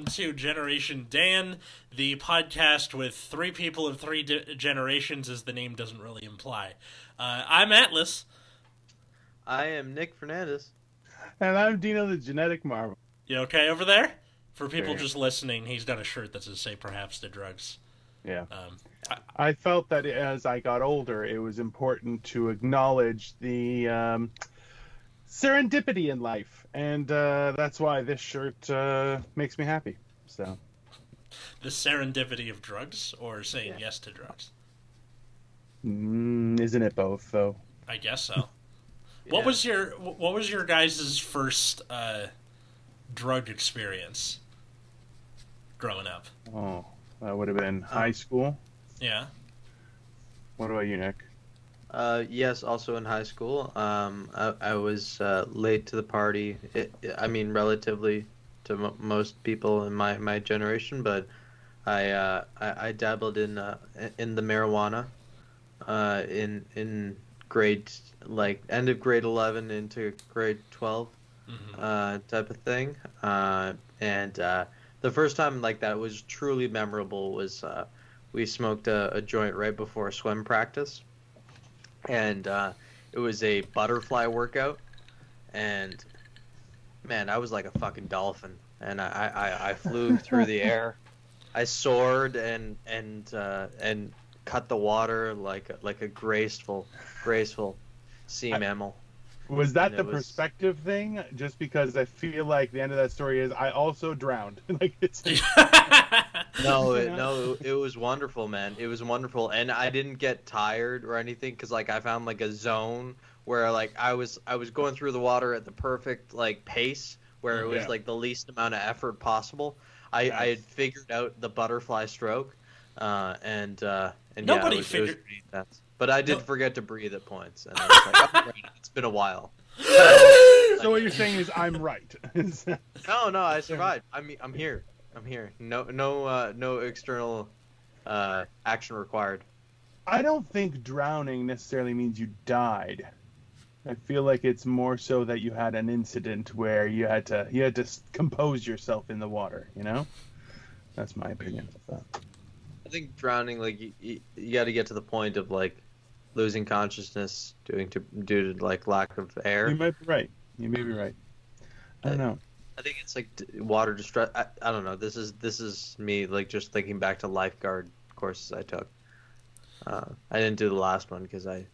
everybody. Welcome to Generation Dan, the podcast with three people of three di- generations, as the name doesn't really imply. Uh, I'm Atlas. I am Nick Fernandes. And I'm Dino the Genetic Marvel. You okay over there? For people Sure. just listening, he's done a shirt that says "Say Perhaps the Drugs." Yeah. Um, I felt that as I got older, it was important to acknowledge the um, serendipity in life. And uh, that's why this shirt uh, makes me happy. So, the serendipity of drugs, or saying yes to drugs. mm, isn't it both, though? I guess so. What was your What was your guys' first uh, drug experience growing up? Oh, that would have been high school. Yeah. What about you, Nick? Uh, yes, also in high school. Um, I, I was uh, late to the party. It, I mean, relatively to m- most people in my, my generation, but I, uh, I I dabbled in uh, in the marijuana uh, in in grade like end of grade eleven into grade twelve. hmm uh, type of thing. Uh, and uh, the first time like that was truly memorable was uh, we smoked a, a joint right before swim practice, and uh, it was a butterfly workout, and man, I was like a fucking dolphin, and I, I, I flew through the air, I soared and and uh, and cut the water like a, like a graceful graceful sea I- mammal. Was that the was- perspective thing? Just because I feel like the end of that story is I also drowned. like it's No, it, no, it was wonderful, man. It was wonderful, and I didn't get tired or anything because like I found like a zone where like I was I was going through the water at the perfect like pace where it was Yeah. like the least amount of effort possible. I, I had figured out the butterfly stroke, uh, and uh, and Nobody yeah, it was, it was figured- pretty intense. But I did No- forget to breathe at points, and I was like, "Oh, great, it's been a while. so what you're saying is I'm right. No, no, I survived. I'm I'm here. I'm here. No, no, uh, no external uh, action required. I don't think drowning necessarily means you died. I feel like it's more so that you had an incident where you had to you had to compose yourself in the water. You know, that's my opinion. So, I think drowning, like you, you, you got to get to the point of like losing consciousness due to due to like lack of air. you might be right. You may be right. I don't know. I think it's like water distress. I, I don't know. This is this is me like just thinking back to lifeguard courses I took. Uh, I didn't do the last one because I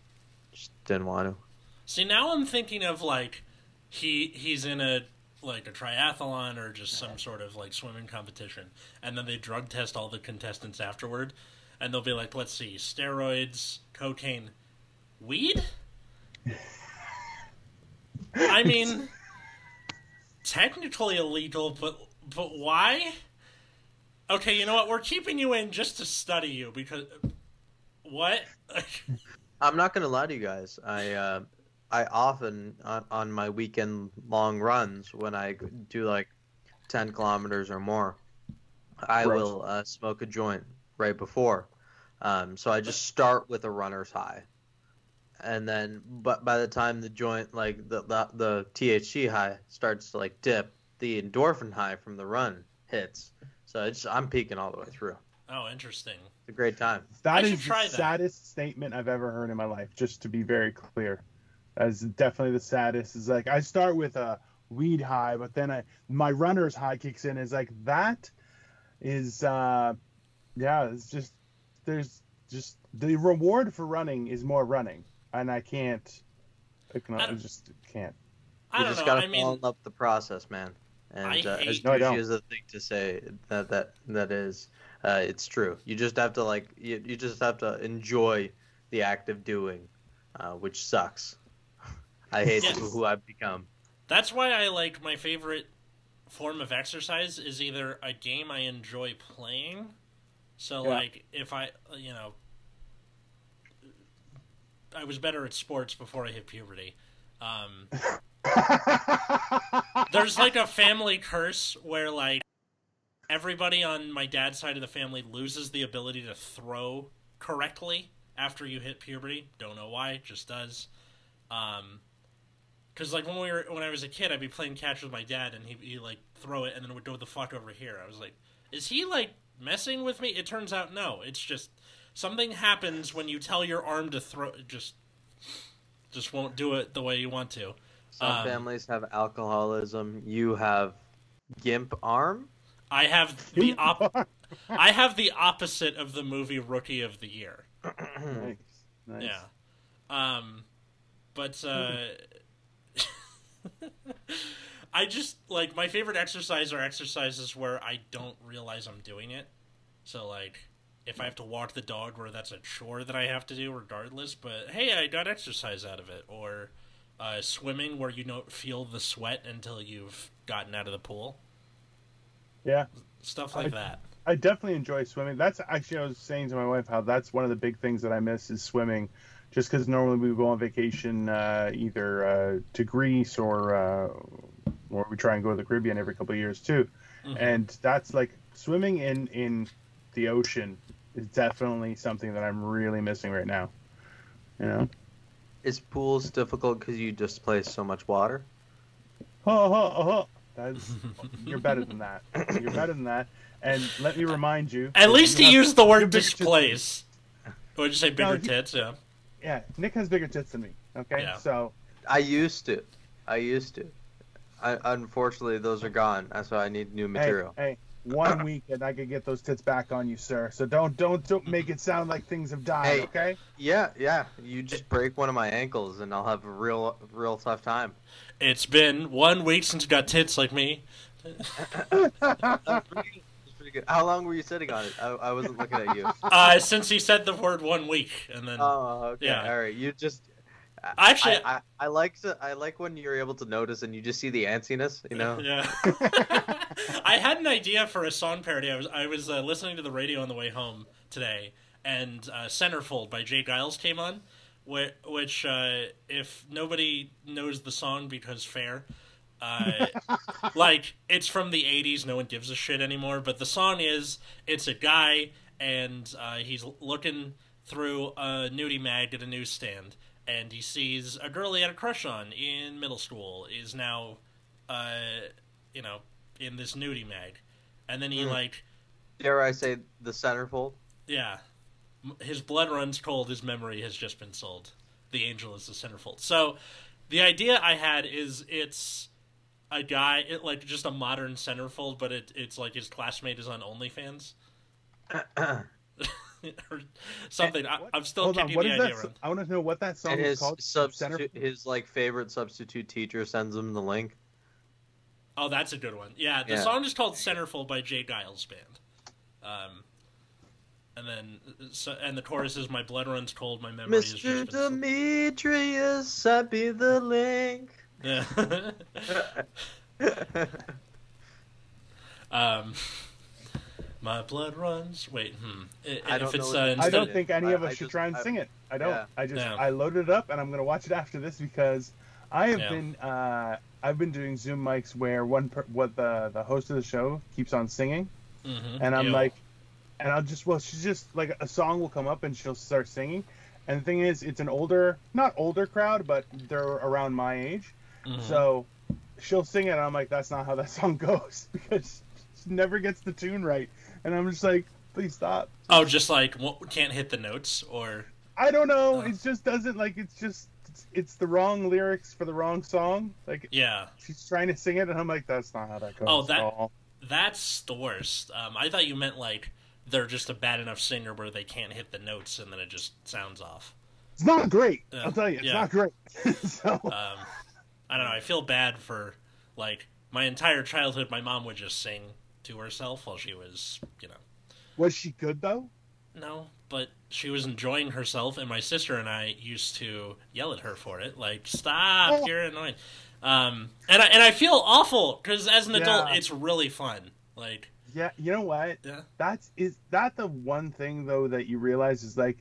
just didn't want to. See, now I'm thinking of like he he's in a like a triathlon or just some sort of like swimming competition, and then they drug test all the contestants afterward, and they'll be like, let's see, steroids, cocaine, weed. I mean, technically illegal, but but why? Okay, you know what? We're keeping you in just to study you because what? I'm not gonna lie to you guys. I uh, I often on, on my weekend long runs when I do like ten kilometers or more, I Gross. will uh, smoke a joint right before. Um, so I just start with a runner's high, and then but by the time the joint like the the, the THC high starts to like dip, the endorphin high from the run hits. So it's I'm peaking all the way through. oh, interesting. It's a great time. That I is should the that. saddest statement I've ever heard in my life. Just to be very clear, that is definitely the saddest. Is like I start with a weed high, but then I my runner's high kicks in. Is like that is uh yeah. It's just there's just the reward for running is more running, and I can't. I can, I I- just can't. I you don't just know. gotta I fall mean, in love with the process, man. And I uh, as hate- No, I douchey as a thing to say, that that that is, uh, it's true. You just have to like, you, you just have to enjoy the act of doing, uh, which sucks. I hate Yes. who I've become. That's why I like my favorite form of exercise is either a game I enjoy playing. So Yeah. like if I you know I was better at sports before I hit puberty. Um, there's like a family curse where like everybody on my dad's side of the family loses the ability to throw correctly after you hit puberty. Don't know why, just does. Um, Because like when we were when I was a kid, I'd be playing catch with my dad, and he he like throw it, and then it would go the fuck over here. I was like, is he like messing with me? It turns out no. It's just something happens when you tell your arm to throw. Just just won't do it the way you want to. Some Um, families have alcoholism. You have gimp arm. I have the op- I have the opposite of the movie Rookie of the Year. nice. nice. Yeah. Um, but uh, I just like my favorite exercise are exercises where I don't realize I'm doing it. So like, if I have to walk the dog, where that's a chore that I have to do regardless. But hey, I got exercise out of it. Or uh, swimming, where you don't feel the sweat until you've gotten out of the pool. Yeah. Stuff like I- that. I definitely enjoy swimming. That's actually I was saying to my wife how that's one of the big things that I miss is swimming, just because normally we go on vacation uh, either uh, to Greece or uh, or we try and go to the Caribbean every couple of years too, Mhm. and that's like swimming in in the ocean is definitely something that I'm really missing right now. You know, Is pools difficult because you displace so much water? oh, oh, oh, that's you're better than that. You're better than that. And let me remind you. At least you he used the word have bigger tits displace. Would you say bigger No, he- tits? Yeah. Yeah, Nick has bigger tits than me. Okay, Yeah. so I used to. I used to. I, unfortunately, those are gone. That's why I need new material. Hey, hey, one week and I could get those tits back on you, sir. So don't don't don't make it sound like things have died. Hey. Okay. Yeah, yeah. You just break one of my ankles, and I'll have a real, real tough time. It's been one week since you got tits like me. That's pretty, good. How long were you sitting on it? I, I wasn't looking at you. Uh, since he said the word one week, and then Oh, okay. Yeah. All right. You just. Actually- I, I, I like to. I like when you're able to notice and you just see the antsiness. You know. yeah. I had an idea for a song parody. I was I was uh, listening to the radio on the way home today, and uh, "Centerfold" by J. Geils came on, which, which uh, if nobody knows the song because fair. Uh, like it's from the 80s no one gives a shit anymore but the song is it's a guy and uh, he's looking through a nudie mag at a newsstand and he sees a girl he had a crush on in middle school is now uh, you know in this nudie mag. And then he Mm. like Dare I say the centerfold? yeah. His blood runs cold his memory has just been sold. The angel is the centerfold. So the idea i had is it's a guy it, like just a modern centerfold but it, it's like his classmate is on onlyfans or something I, I'm still Hold on. kicking What the is idea that? around I want to know what that song and is his called. substitute, Center- his like favorite substitute teacher sends him the link. oh that's a good one yeah the Yeah. song is called centerfold by J. Geils band um and then so, and the chorus is my blood runs cold my memory has Mr. just been sold. Demetrius sent me the link. yeah Um, my blood runs. Wait, hmm. I- I don't it's know uh, I don't think any of us I should just- try and I- sing it. I don't. Yeah. I just Yeah. I loaded it up and I'm gonna watch it after this because I have Yeah. been uh, I've been doing Zoom mics where one per, what the the host of the show keeps on singing Mhm. and I'm Ew. like, and I'll just well she's just like a song will come up and she'll start singing, and the thing is it's an older not older crowd but they're around my age, Mhm. so she'll sing it and I'm like that's not how that song goes because she never gets the tune right, and I'm just like please stop. oh, just like can't hit the notes or I don't know. Uh. It just doesn't like it's just it's, it's the wrong lyrics for the wrong song. Like yeah. she's trying to sing it, and I'm like, that's not how that goes. Oh, at that- all. That's the worst. Um, I thought you meant like they're just a bad enough singer where they can't hit the notes and then it just sounds off. It's not great. Yeah. I'll tell you, it's Yeah. not great. so Um, I don't know. I feel bad for like my entire childhood. My mom would just sing to herself while she was, you know, was she good though? No, but she was enjoying herself, and my sister and I used to yell at her for it, like "Stop, Oh. you're annoying." Um, and I and I feel awful because as an adult, it's really fun. Like, Yeah. You know what? yeah, That's is that the one thing though that you realize is like,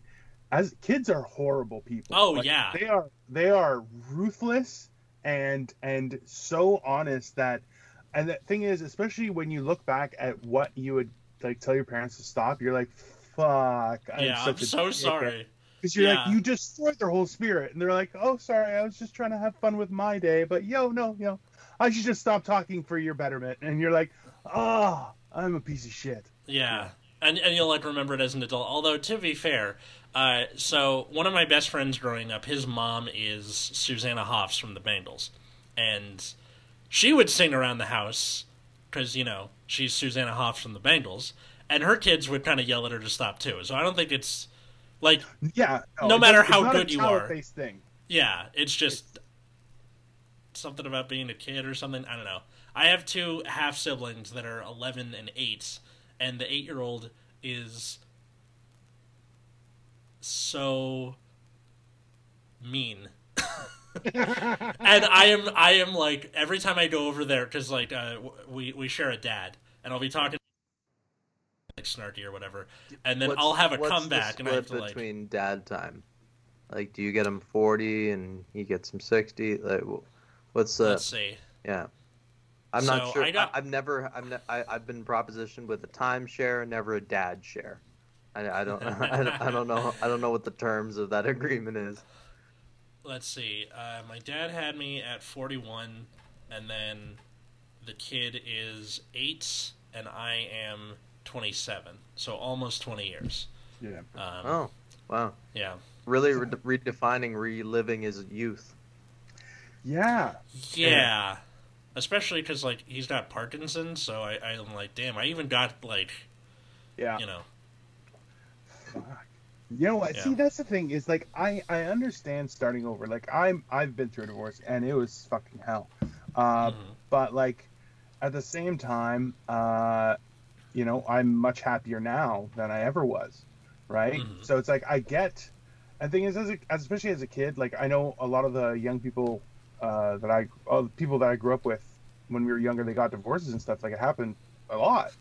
as kids are horrible people. Oh, Like, yeah. They are they are ruthless and and so honest that, and the thing is, especially when you look back at what you would like tell your parents to stop, you're like, fuck. I'm yeah, I'm so dickhead." sorry. because you're Yeah. like you destroyed their whole spirit, and they're like, "Oh, sorry, I was just trying to have fun with my day, but yo, no, yo, I should just stop talking for your betterment." And you're like, "Oh, I'm a piece of shit." Yeah. And and you'll like remember it as an adult. Although to be fair, uh, so one of my best friends growing up, his mom is Susanna Hoffs from the Bangles, and she would sing around the house because you know she's Susanna Hoffs from the Bangles, and her kids would kind of yell at her to stop too. So I don't think it's like Yeah. No it matter how it's good you are. thing. yeah, it's just something about being a kid or something. I don't know. I have two half siblings that are eleven and eight, and the eight year old is so mean. and I am I am like every time I go over there because like uh, we we share a dad and I'll be talking like snarky or whatever and then What's- I'll have a what's the comeback and I have to like between dad time. Like, do you get him forty and he gets him sixty? Like, what's the? let's see Yeah, I'm So, not sure. I have never. I'm. Ne- I, I've been propositioned with a timeshare, never a dad share. I, I don't. I, don't- I don't know. I don't know what the terms of that agreement is. Let's see. Uh, my dad had me at 41, and then the kid is 8, and I am 27. So almost 20 years. Yeah. Um, Oh, wow! Yeah. Really re- redefining, reliving his youth. Yeah. Yeah. Especially because, like, he's got Parkinson's, so I, I'm like, damn, I even got, like, Yeah. you know. Fuck. You know what? Yeah. See, that's the thing is like I I understand starting over. Like I'm I've been through a divorce and it was fucking hell. Uh, mhm. But like at the same time, uh, you know, I'm much happier now than I ever was, right? Mhm. So it's like I get. And the thing is, as a, as- especially as a kid, like I know a lot of the young people uh, that I, all the people that I grew up with when we were younger, they got divorces and stuff. Like it happened a lot,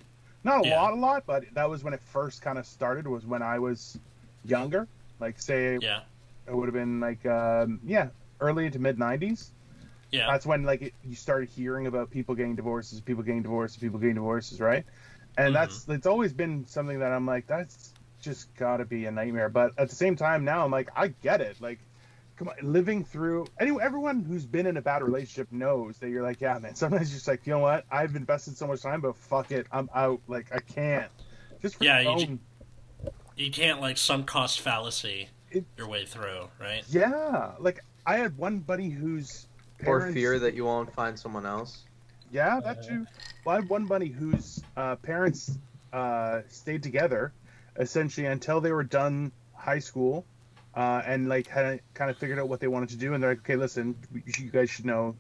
not a Yeah. lot, a lot, but that was when it first kind of started. Was when I was younger, like say Yeah. it would have been like um, yeah, early to mid '90s. Yeah. That's when like it, you started hearing about people getting divorces, people getting divorces, people getting divorces, right? And Mhm. that's it's always been something that I'm like that's just got to be a nightmare. But at the same time, now I'm like I get it. Like, come on, living through any everyone who's been in a bad relationship knows that you're like, yeah, man. Sometimes you're just like, you know what? I've invested so much time, but fuck it, I'm out. Like I can't. Just for Yeah, your own- You can't, like, sunk cost fallacy It- your way through, right? yeah. Like I had one buddy whose Or fear that you won't find someone else. Yeah, that too. Well, I had one buddy whose uh, parents uh, stayed together essentially until they were done high school, uh, and like had kind of figured out what they wanted to do. And they're like, "Okay, listen, we- you guys should know,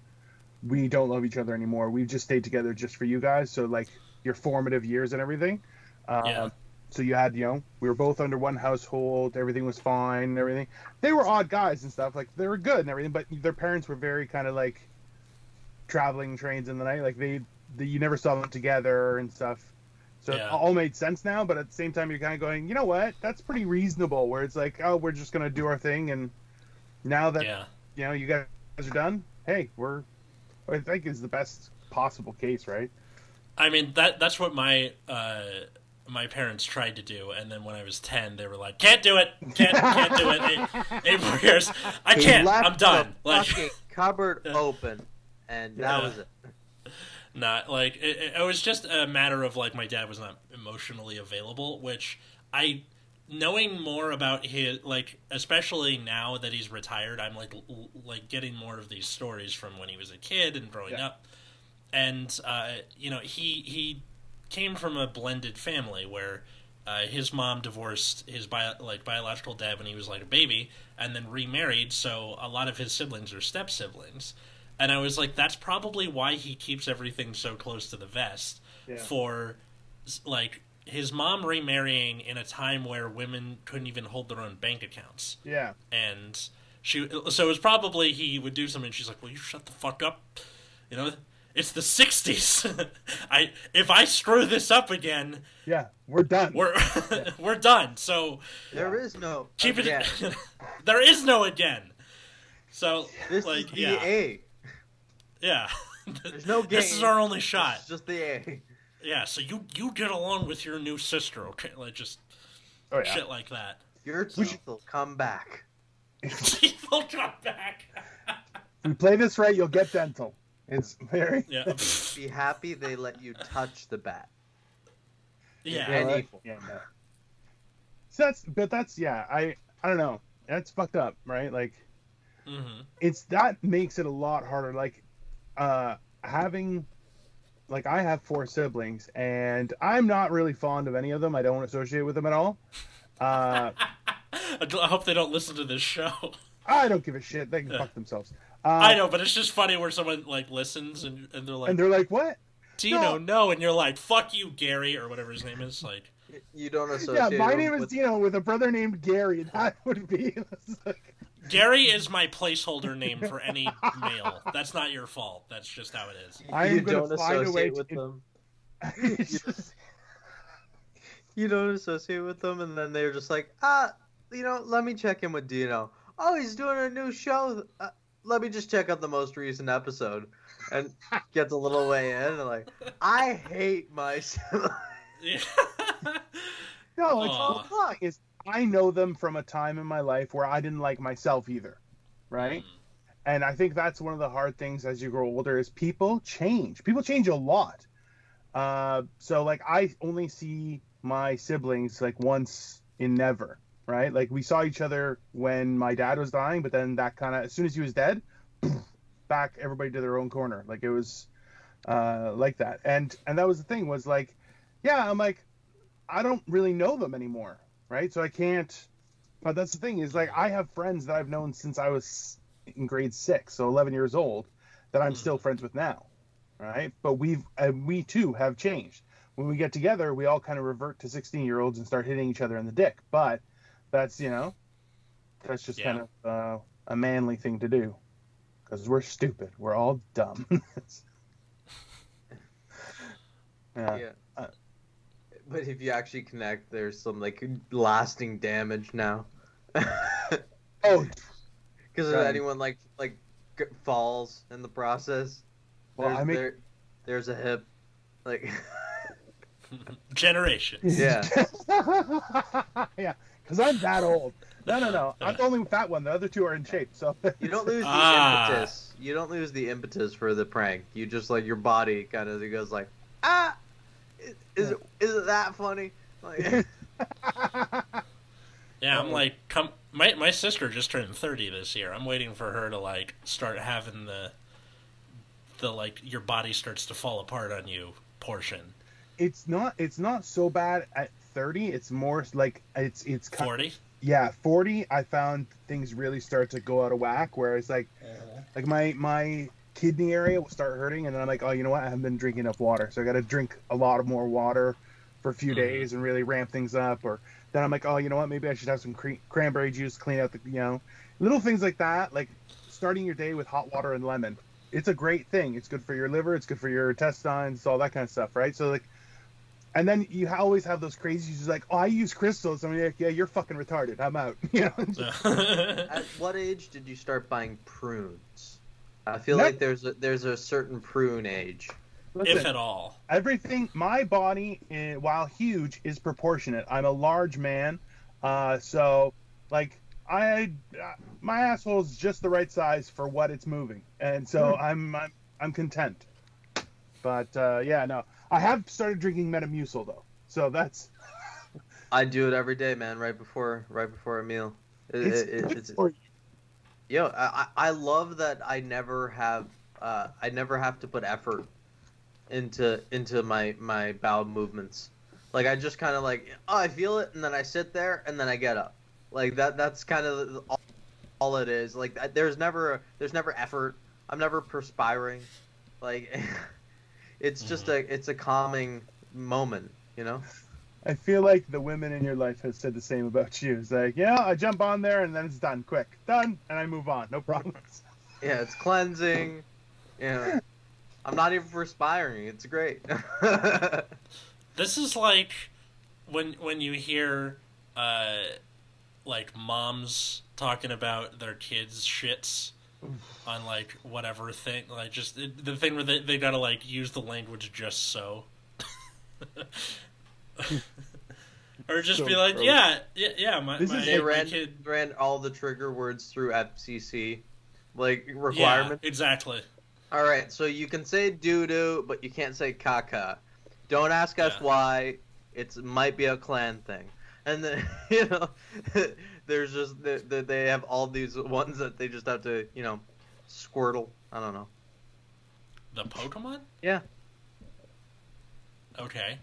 we don't love each other anymore. We've just stayed together just for you guys. So like your formative years and everything. Um, Yeah. So you had, you know, we were both under one household. Everything was fine. and Everything. They were odd guys and stuff. Like they were good and everything, but their parents were very kind of like traveling trains in the night. Like they, they you never saw them together and stuff. So Yeah. it all made sense now, but at the same time, you're kind of going, you know what? That's pretty reasonable. Where it's like, oh, we're just gonna do our thing, and now that Yeah. you know you guys are done, hey, we're, I think is the best possible case, right? I mean that that's what my uh, my parents tried to do, and then when I was ten, they were like, "Can't do it, can't can't do it." Eight, eight more years, I can't. left I'm done. The Like, cupboard Yeah. open, and Yeah. that was it. not like it, it, it was just a matter of like my dad was not emotionally available, which I knowing more about his like especially now that he's retired i'm like l- like getting more of these stories from when he was a kid and growing Yeah. up and uh, you know he he came from a blended family where uh, his mom divorced his bio, like biological dad when he was like a baby and then remarried so a lot of his siblings are step siblings and i was like that's probably why he keeps everything so close to the vest Yeah. for like his mom remarrying in a time where women couldn't even hold their own bank accounts Yeah. and she so it was probably he would do something and she's like well you shut the fuck up you know it's the 60s i if i screw this up again Yeah. We're done. we're we're done so There is no keep it again. there is no again so This like is the yeah A. yeah There's no this is our only shot It's just the A. yeah so you you get along with your new sister okay like just oh yeah. shit like that Your teeth will come back. Teeth will come back. If we play this right, you'll get dental. It's very yeah. Be happy they let you touch the bat. Yeah. And right? evil. Yeah, no. So that's but that's yeah, I I don't know. That's fucked up, right? Like hmm it's that makes it a lot harder. Like uh having like I have four siblings and I'm not really fond of any of them. I don't associate with them at all. Uh I hope they don't listen to this show. I don't give a shit. They can Yeah. fuck themselves. Uh, I know, but it's just funny where someone like listens and, and they're like, And they're like, "What? Dino, no. no. and you're like, "Fuck you, Gary," or whatever his name is. Like, You don't associate. Yeah, my them name is with... Dino with a brother named Gary. That would be Gary is my placeholder name for any male. That's not your fault. That's just how it is. I am you gonna don't find a way associate with to- them. it's just- You don't associate with them, and then they're just like, ah, you know, let me check in with Dino. Oh, he's doing a new show. Uh, let me just check out the most recent episode, and gets a little way in. And like, I hate myself. Yeah. no, it's Aw. the thing is I know them from a time in my life where I didn't like myself either, right? And I think that's one of the hard things as you grow older is people change. People change a lot. Uh, so like I only see my siblings like once in never, right? Like we saw each other when my dad was dying, but then that kind of as soon as he was dead, back everybody to their own corner. Like it was uh, like that. And and that was the thing was like, yeah, I'm like, I don't really know them anymore, right? So I can't. But that's the thing is like I have friends that I've known since I was in grade six, so 11 years old, that I'm still friends with now, right? But we've uh, we too have changed. When we get together, we all kind of revert to 16 year olds and start hitting each other in the dick. But that's you know, that's just Yeah. kind of uh, a manly thing to do, because we're stupid. We're all dumb. yeah. yeah. Uh, but if you actually connect, there's some like lasting damage now. Oh, Because if anyone like like falls in the process, Well, there's, I make- there, there's a hip, like Generations. Yeah. yeah, because I'm that old. No, no, no. I'm the only fat one. The other two are in shape. So you don't lose the Ah. impetus. You don't lose the impetus for the prank. You just like your body kind of goes like ah, is, is it is it that funny? Like, Yeah, I'm like, come. My my sister just turned thirty this year. I'm waiting for her to like start having the, the like your body starts to fall apart on you portion. it's not. It's not so bad at 30. It's more like it's it's ki- Forty. yeah 40. I found things really start to go out of whack. Where it's like like my my kidney area will start hurting, and then I'm like, oh, you know what? I haven't been drinking enough water, so I got to drink a lot of more water for a few Mhm. days and really ramp things up. Or then I'm like, oh, you know what? Maybe I should have some cre- cranberry juice, clean out the you know little things like that. Like starting your day with hot water and lemon. It's a great thing. It's good for your liver. It's good for your intestines, all that kind of stuff, right? So like. And then you always have those crazy users like, oh, I use crystals. I'm like, yeah, you're fucking retarded. I'm out. You know? at what age did you start buying prunes? I feel That- like there's a, there's a certain prune age. if at all. everything my body eh, while huge is proportionate i'm a large man uh, so like i uh, my asshole is just the right size for what it's moving and so I'm, I'm i'm content but uh, yeah no i have started drinking metamucil though so that's I do it every day, man. Right before right before a meal. It, it's, it- good it's for you. Yo, I, I I love that I never have uh, I never have to put effort into into my my bowel movements. Like I just kind of like oh I feel it and then I sit there and then I get up. Like that that's kind of all, all it is. Like there's never there's never effort. I'm never perspiring. Like it's just a it's a calming moment, you know. i feel like the women in your life have said the same about you it's like yeah i jump on there and then it's done quick done and i move on no problems Yeah, it's cleansing. Yeah, I'm not even perspiring. It's great. This is like when when you hear uh like moms talking about their kids' shits on like whatever thing, like just the thing where they they gotta like use the language just so. or or just So be like, gross. yeah, yeah, yeah. My, This my, is- They my ran kid. ran all the trigger words through FCC, like Yeah, requirement. exactly. All right, so you can say doo doo, but you can't say caca. Don't ask us Yeah. why. It's might be a clan thing, and then you know, there's just they, they- they have all these ones that they just have to you know, Squirtle. I don't know. The Pokemon. Yeah. Okay,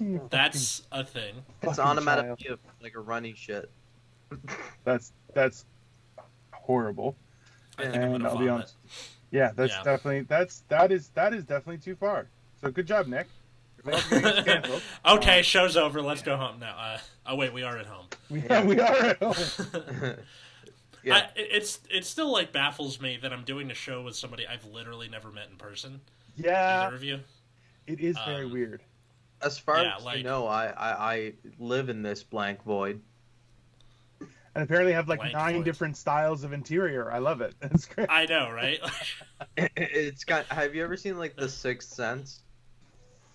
that's a thing. It's fucking onomatopoeia, child. like a runny shit. That's that's horrible. I think Yeah. I'm And gonna I'll be vomit. honest. Yeah, that's Yeah. definitely that's that is that is definitely too far. So good job, Nick. You're not gonna get canceled. okay, show's over. Let's go home now. Uh, oh wait, we are at home. We, Yeah. we are at home. yeah. I, it's it still like baffles me that I'm doing a show with somebody I've literally never met in person. Yeah, Either of you. it is very Um, weird. as far yeah, as like- you know, I, I I live in this blank void. And apparently have like blank nine void. different styles of interior. I love it. It's great. I know, right? It's got. Have you ever seen like The Sixth Sense?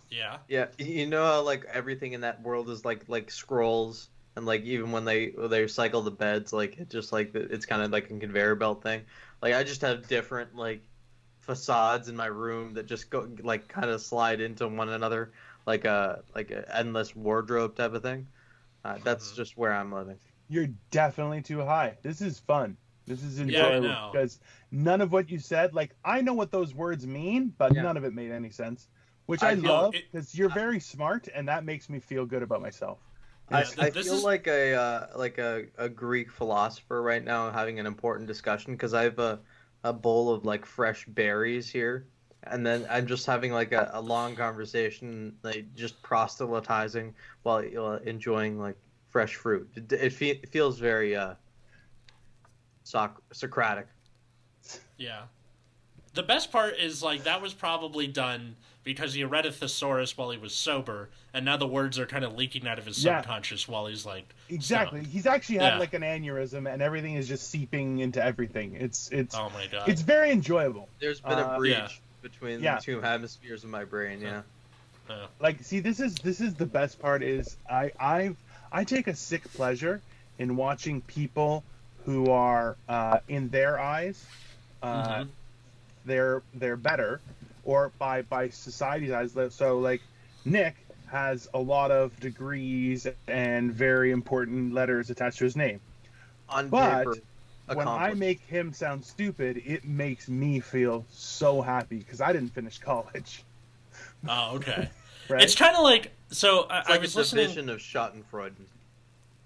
Yeah. Yeah, you know how like everything in that world is like like scrolls, and like even when they when they cycle the beds, like it just like it's kind of like a conveyor belt thing. Like I just have different like facades in my room that just go like kind of slide into one another, like a like an endless wardrobe type of thing. Uh, that's Mhm. just where I'm living. You're definitely too high. This is fun. This is enjoyable know. because none of what you said, like I know what those words mean, but Yeah. none of it made any sense. Which I I, love because you're very smart, and that makes me feel good about myself. I, I feel is- like a uh, like a, a Greek philosopher right now having an important discussion because I have a, a bowl of like fresh berries here, and then I'm just having like a, a long conversation, like just proselytizing while uh, enjoying like fresh fruit. It, it, fe- it feels very uh, Soc- Socratic. Yeah. The best part is like that was probably done because he read a thesaurus while he was sober, and now the words are kind of leaking out of his Yeah. subconscious while he's like, Exactly. stoned. He's actually had Yeah. like an aneurysm, and everything is just seeping into everything. It's it's "Oh my god." it's very enjoyable. There's been Uh, a breach yeah. between Yeah. the two hemispheres of my brain. Yeah. Yeah. like see this is this is the best part is i i i take a sick pleasure in watching people who are uh, in their eyes uh, Mhm. they're they're better or by by society's eyes so like nick has a lot of degrees and very important letters attached to his name On But paper, when i make him sound stupid it makes me feel so happy because i didn't finish college Oh, okay. right It's kind of like so. I, it's I like was a listening. division of Schadenfreude.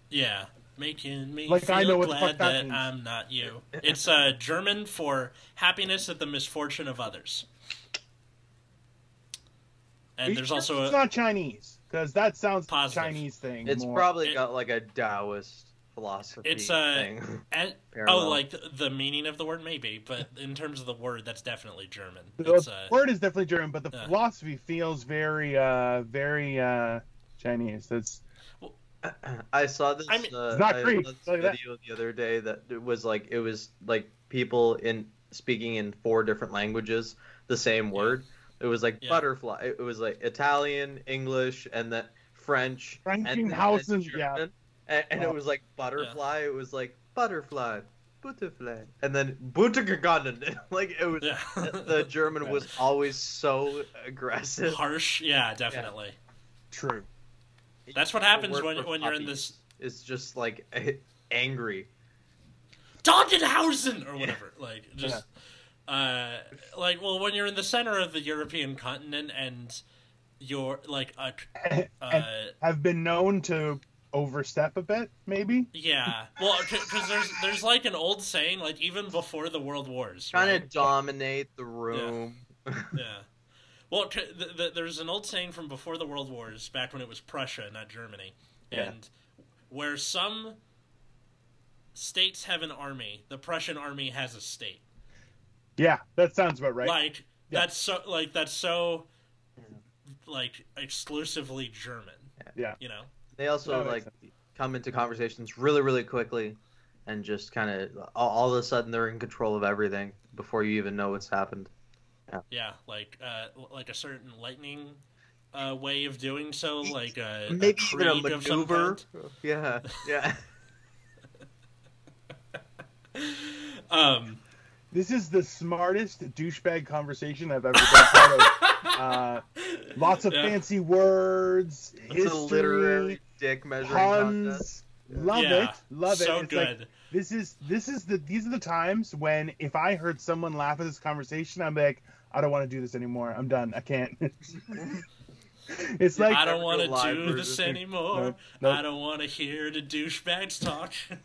Yeah, making me Like, feel I know glad fuck that that. I'm not you. It's uh, German for happiness at the misfortune of others. And there's also it's a not Chinese because that sounds Positive. Chinese thing. It's more. probably It- got like a Taoist philosophy It's, uh, thing. and, oh, like the, the meaning of the word maybe, but in terms of the word, that's definitely German. the It's uh, word is definitely German, but the yeah. philosophy feels very, uh, very uh, Chinese. That's I saw this. I mean- uh, It's not I Greek, saw this tell you that. video the other day that it was like it was like people in speaking in four different languages the same word. It was like Yeah. butterfly. It was like Italian, English, and then French, and, then- Frankenhausen, yeah. And, and Oh. it was like butterfly. It was like butterfly, butterfly, and then buttergegangen. like it was. yeah. the German was always so aggressive. harsh. Yeah, definitely. true. That's what happens when when you're in this It's just like angry. Dongenhausen or whatever. Like just uh like well when you're in the center of the European continent and you're like a, uh, have been known to overstep a bit, maybe. yeah. Well cuz there's there's like an old saying like even before the world wars. Trying right? to dominate the room. Yeah. Well, c- th- th- there's an old saying from before the World Wars, back when it was Prussia, not Germany, Yeah. and where some states have an army, the Prussian army has a state. Yeah, that sounds about right. Like Yeah. that's so like that's so like exclusively German. Yeah. You know. They also like makes come into conversations really, really quickly, and just kind of all, all of a sudden they're in control of everything before you even know what's happened. Yeah, like uh, like a certain lightning uh, way of doing so, like a Maybe a even a creed of some maneuver. Yeah, yeah. Um, This is the smartest douchebag conversation I've ever been part of. Uh, lots of Yeah. fancy words, It's a history, literary dick measuring contest. puns. Love yeah, it, love it. So It's like, good. this is this is the these are the times when if I heard someone laugh at this conversation, I'm like, I don't want to do this anymore. I'm done. I can't. it's like I don't want to do this anymore. Nope, nope. I don't want to hear the douchebags talk.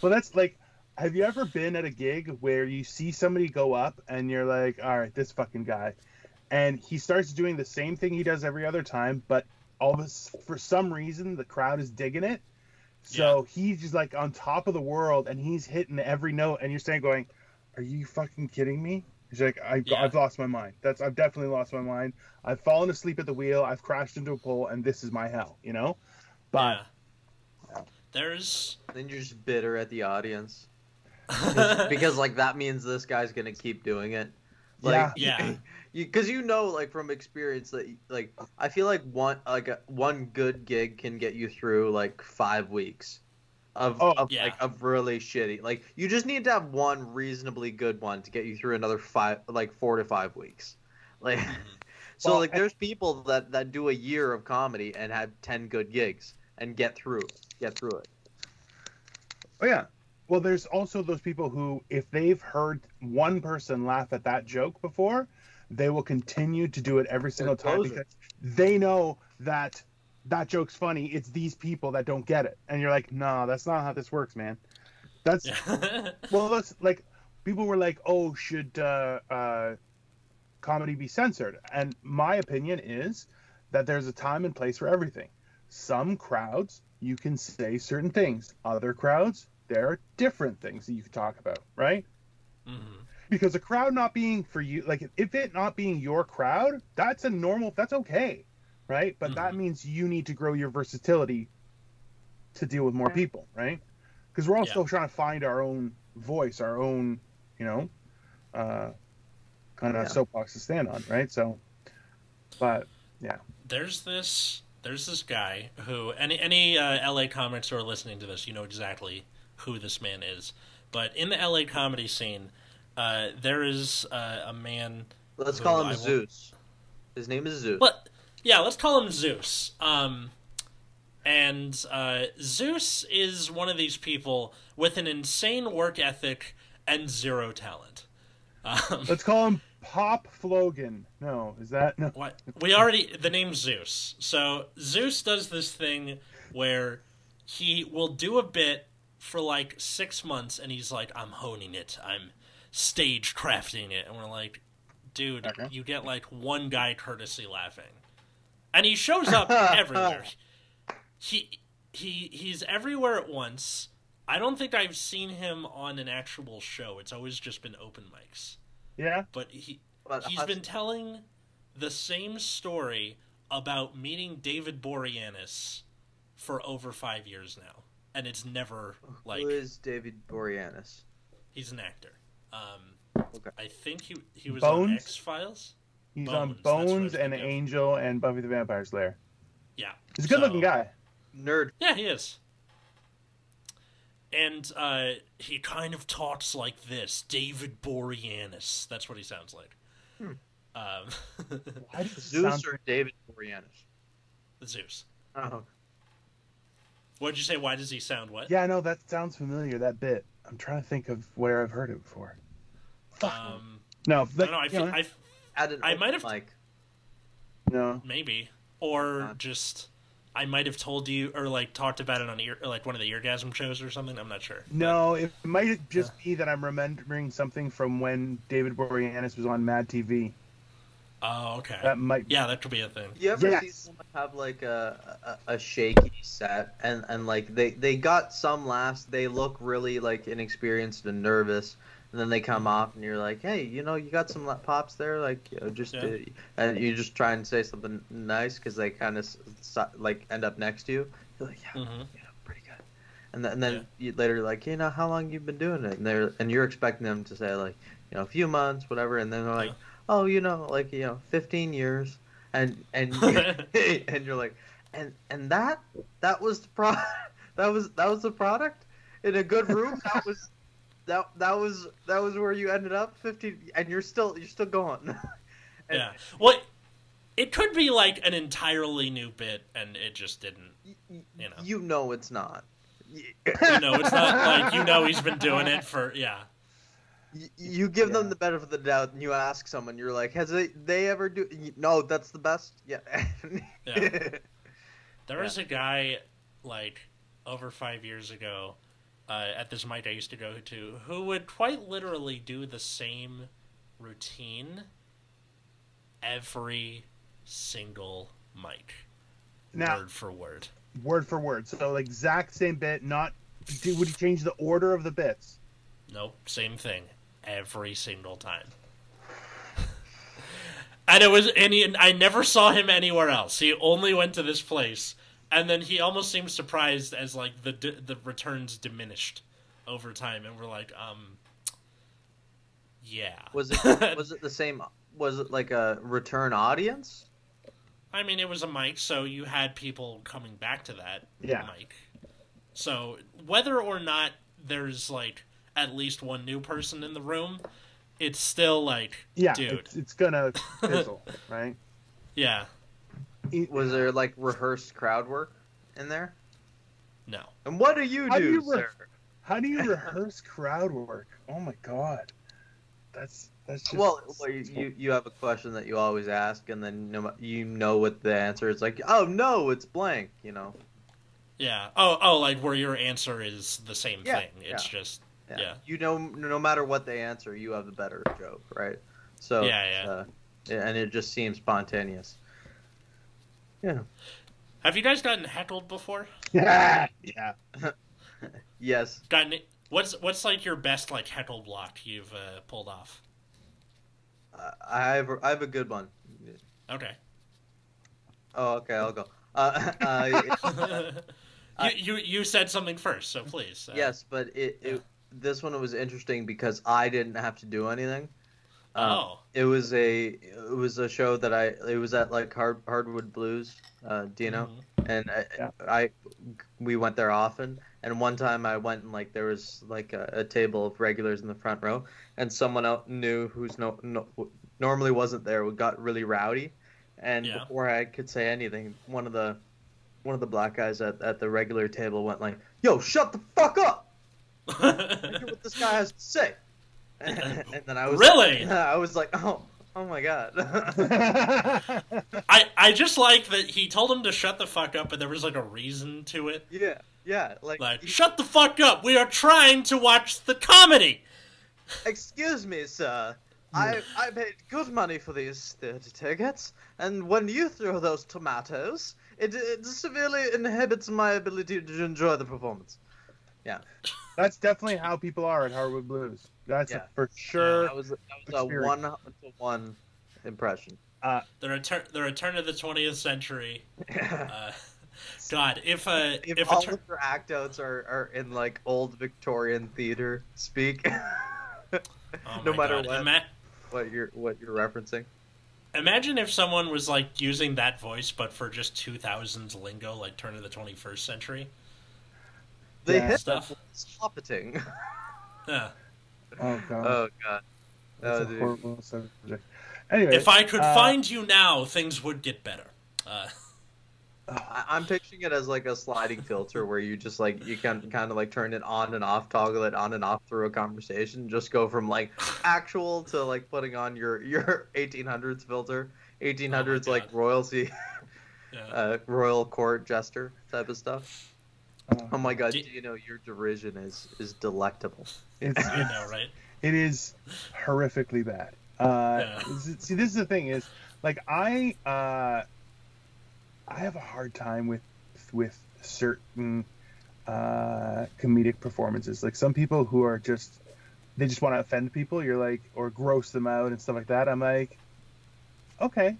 Well, that's like, have you ever been at a gig where you see somebody go up and you're like, all right, this fucking guy, and he starts doing the same thing he does every other time, but all of us, for some reason, the crowd is digging it. So he's just like on top of the world and he's hitting every note, and you're saying, going, are you fucking kidding me? He's like, I, Yeah. I've lost my mind. That's I've definitely lost my mind. I've fallen asleep at the wheel. I've crashed into a pole, and this is my hell. You know, but Yeah. There's Then you're just bitter at the audience because like that means this guy's gonna keep doing it. Like, Yeah. you because you know like from experience that like I feel like one like a, one good gig can get you through like five weeks of Oh, of yeah. like of really shitty. Like you just need to have one reasonably good one to get you through another five like four to five weeks. Like mm-hmm. so Well, like there's people that that do a year of comedy and have ten good gigs and get through get through it. Oh yeah. Well, there's also those people who, if they've heard one person laugh at that joke before, they will continue to do it every single time closer. because they know that that joke's funny. It's these people that don't get it, and you're like, no, that's not how this works, man. That's yeah. well, that's like people were like, oh, should uh, uh, comedy be censored? And my opinion is that there's a time and place for everything. Some crowds you can say certain things. Other crowds there are different things that you can talk about, right? Mhm. Because a crowd not being for you, like if it not being your crowd, that's a normal, that's okay, right? But that means you need to grow your versatility to deal with more people, right? Because we're all Yeah. still trying to find our own voice, our own, you know, uh, kind of Yeah. soapbox to stand on, right? So, but yeah, there's this there's this guy who any any uh, LA comics who are listening to this, you know exactly who this man is. But in the LA comedy scene, uh, there is uh, a man. Let's Who call I him will- Zeus. His name is Zeus. What? Yeah, let's call him Zeus. Um, and uh, Zeus is one of these people with an insane work ethic and zero talent. Um, let's call him Pop Flogan. No, is that no? What we already the name Zeus. So Zeus does this thing where he will do a bit for like six months, and he's like, "I'm honing it. I'm stage crafting it," and we're like, "Dude, Okay. you get like one guy courtesy laughing," and he shows up everywhere. He he he's everywhere at once. I don't think I've seen him on an actual show. It's always just been open mics. Yeah. But he But He's been telling the same story about meeting David Boreanaz for over five years now, and it's never like Who is David Boreanaz? he's an actor. Um, Okay. I think he he was on X Files. He's Bones, on that's what I Bones and thinking of. Angel and Buffy the Vampire Slayer. Yeah, He's a good-looking So- guy. Nerd. Yeah, he is. And uh, he kind of talks like this, David Boreanaz. That's what he sounds like. Hmm. Um, Why does Zeus sound- or David Boreanaz? Zeus. Oh, What'd you say? Why does he sound what? Yeah, no, that sounds familiar. That bit. I'm trying to think of where I've heard it before. Fuck. Um, no, I that, don't know. I, you feel, know, I at an I might have- mic. no. maybe or Uh. just I might have told you or like talked about it on ear like one of the eargasm shows or something. I'm not sure. No, it might just be that I'm remembering something from when David Boreanaz was on Mad TV. Oh, okay. That might. yeah, that could be a thing. You ever Yes. see someone have like a, a a shaky set and and like they they got some laughs. They look really like inexperienced and nervous, and then they come off and you're like, hey, you know, you got some pops there, like you know, just Yeah. uh, and you just try and say something nice because they kind of like end up next to you. You're like, yeah, hmm yeah, pretty good. And then, and then you later like, you know, how long you've been doing it? And they're and you're expecting them to say like, you know, a few months, whatever. And then they're like, Yeah. Oh, you know, like you know, 15 years. and and and you're like, and and that that was the pro that was that was the product in a good room. That was that that was that was where you ended up 15, and you're still you're still going. And yeah. Well, it could be like an entirely new bit, and it just didn't. You know. you know it's not. You know, it's not like you know he's been doing it for yeah. Y- you give them the benefit of the doubt and you ask someone you're like has they, they ever do no that's the best yeah Yeah. There was a guy like over five years ago uh, at this mic I used to go to who would quite literally do the same routine every single mic, Now, word for word. word for word. So exact same bit. Not do- would he change the order of the bits? Nope, same thing every single time. and it was and he, I never saw him anywhere else. He only went to this place, and then he almost seemed surprised as like the the returns diminished over time, and we're like, um, yeah. was it was it the same was it like a return audience I mean, it was a mic, so you had people coming back to that Yeah. mic. So whether or not there's like at least one new person in the room, it's still like, Yeah, dude, it's, it's gonna fizzle, right? yeah, It- was there like rehearsed crowd work in there no. and what do you How do do you re- sir How do you rehearse crowd work? Oh my god, that's that's just well, well you, you you have a question that you always ask and then no, you know what the answer is like oh no it's blank you know Yeah. Oh, oh, like where your answer is the same Yeah, thing. It's just yeah. Yeah. you know no matter what they answer you have the better joke right so Yeah, yeah. uh, and it just seems spontaneous yeah Have you guys gotten heckled before? yeah, yeah. yes Gotten what's what's like your best like heckle block you've uh, pulled off? Uh, I have I have a good one. Okay. Oh, okay, I'll go. Uh, uh, you, you you said something first, so please. uh, yes, but it, it this one was interesting because I didn't have to do anything. Um, Oh. It was a it was a show that I it was at like Hard, Hardwood Blues, uh, do you know? Mhm. And I, Yeah. I we went there often. And one time I went and like there was like a, a table of regulars in the front row, and someone else knew who's no, no normally wasn't there got really rowdy, and Yeah. before I could say anything, one of the one of the black guys at, at the regular table went like, "Yo, shut the fuck up! Hear what this guy has to say." and, then I was Really? I was like, "Oh, oh my god." I I just like that he told him to shut the fuck up, but there was like a reason to it. yeah, yeah, like, Like, shut the fuck up. We are trying to watch the comedy. Excuse me, sir. I I paid good money for these theater tickets, and when you throw those tomatoes, it, it severely inhibits my ability to enjoy the performance. That's definitely how people are at Hardwood Blues. That's Yeah. for sure. That was that was a one to one impression. The return the return of the 20th century. Uh, God, if uh if, if, all a tur- of your act outs are, are in like old Victorian theater speak, oh no matter God. what. Ima- what you're what you're referencing. imagine if someone was like using that voice, but for just 2000s lingo, like turn of the 21st century. They Yeah. hit Stuff. stoppeting. Yeah. Oh god, oh god. that's Oh, a dude. horrible subject. Anyway, If I could uh, find you now, things would get better. Uh, I- I'm picturing it as like a sliding filter where you just like you can kind of like turn it on and off, toggle it on and off through a conversation. Just go from like actual to like putting on your your 1800s filter, 1800s like royalty, yeah. uh, royal court jester type of stuff. Oh my god, Do- do you know your derision is is delectable? it's, I know, right? it is horrifically bad. Uh, Yeah. See, this is the thing is like I uh, I have a hard time with with certain uh, comedic performances. Like some people who are just they just want to offend people. You're like or gross them out and stuff like that. I'm like, okay.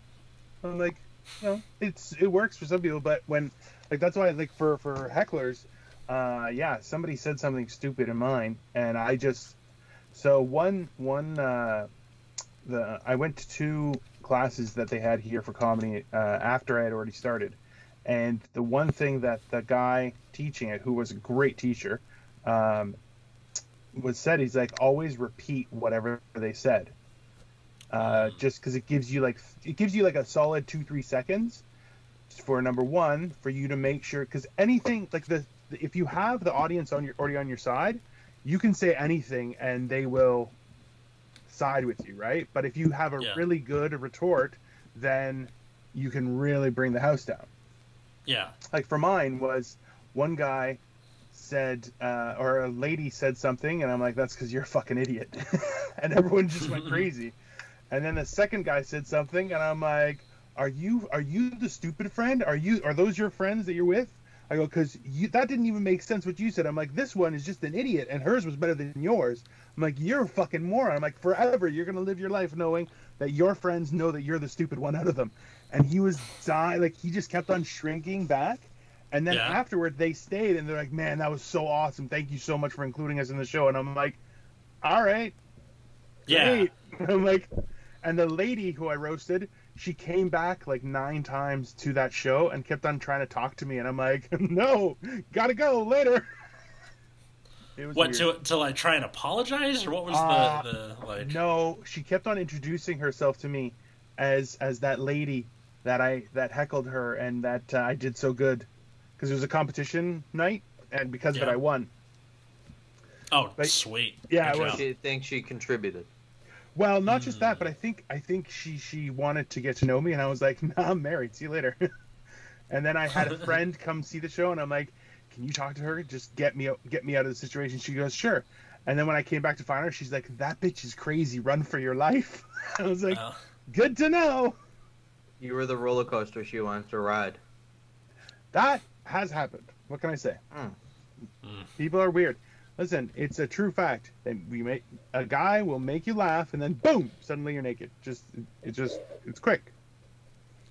I'm like, you know, it's it works for some people, but when like that's why like for for hecklers, uh, yeah, somebody said something stupid in mine, and I just so one one uh, the I went to two classes that they had here for comedy uh, after I had already started. And the one thing that the guy teaching it, who was a great teacher, um, was said he's like always repeat whatever they said, uh, just because it gives you like it gives you like a solid two three seconds for number one for you to make sure because anything like the if you have the audience on your already on your side, you can say anything and they will side with you, right? But if you have a Yeah. really good retort, then you can really bring the house down. Yeah. Like for mine was one guy said uh, or a lady said something and I'm like that's cuz you're a fucking idiot. and everyone just went crazy. And then the second guy said something and I'm like are you are you the stupid friend? Are you are those your friends that you're with? I go because you that didn't even make sense what you said. I'm like this one is just an idiot and hers was better than yours. I'm like you're a fucking moron. I'm like forever you're gonna live your life knowing that your friends know that you're the stupid one out of them. And he was dying like he just kept on shrinking back. And then Yeah. afterward they stayed and they're like, man, that was so awesome. Thank you so much for including us in the show. And I'm like, all right, Yeah. great. I'm like, and the lady who I roasted, she came back like nine times to that show and kept on trying to talk to me, and I'm like, no, gotta go later. It was What weird. to to like try and apologize or what was Uh, the the like? No, she kept on introducing herself to me as as that lady that I that heckled her and that uh, I did so good because it was a competition night and because of it I won. Oh, like- sweet. Yeah, Good it was- She thinks she contributed. Well, not just that, Mm. but I think I think she she wanted to get to know me, and I was like, "Nah, I'm married. See you later." and then I had a friend come see the show, and I'm like, "Can you talk to her? Just get me out, get me out of the situation." She goes, "Sure." And then when I came back to find her, she's like, "That bitch is crazy. Run for your life." I was like, Oh. "Good to know." You were the roller coaster she wanted to ride. That has happened. What can I say? Mm. Mm. People are weird. Listen, it's a true fact that we make a guy will make you laugh, and then boom, suddenly you're naked. Just it just it's quick.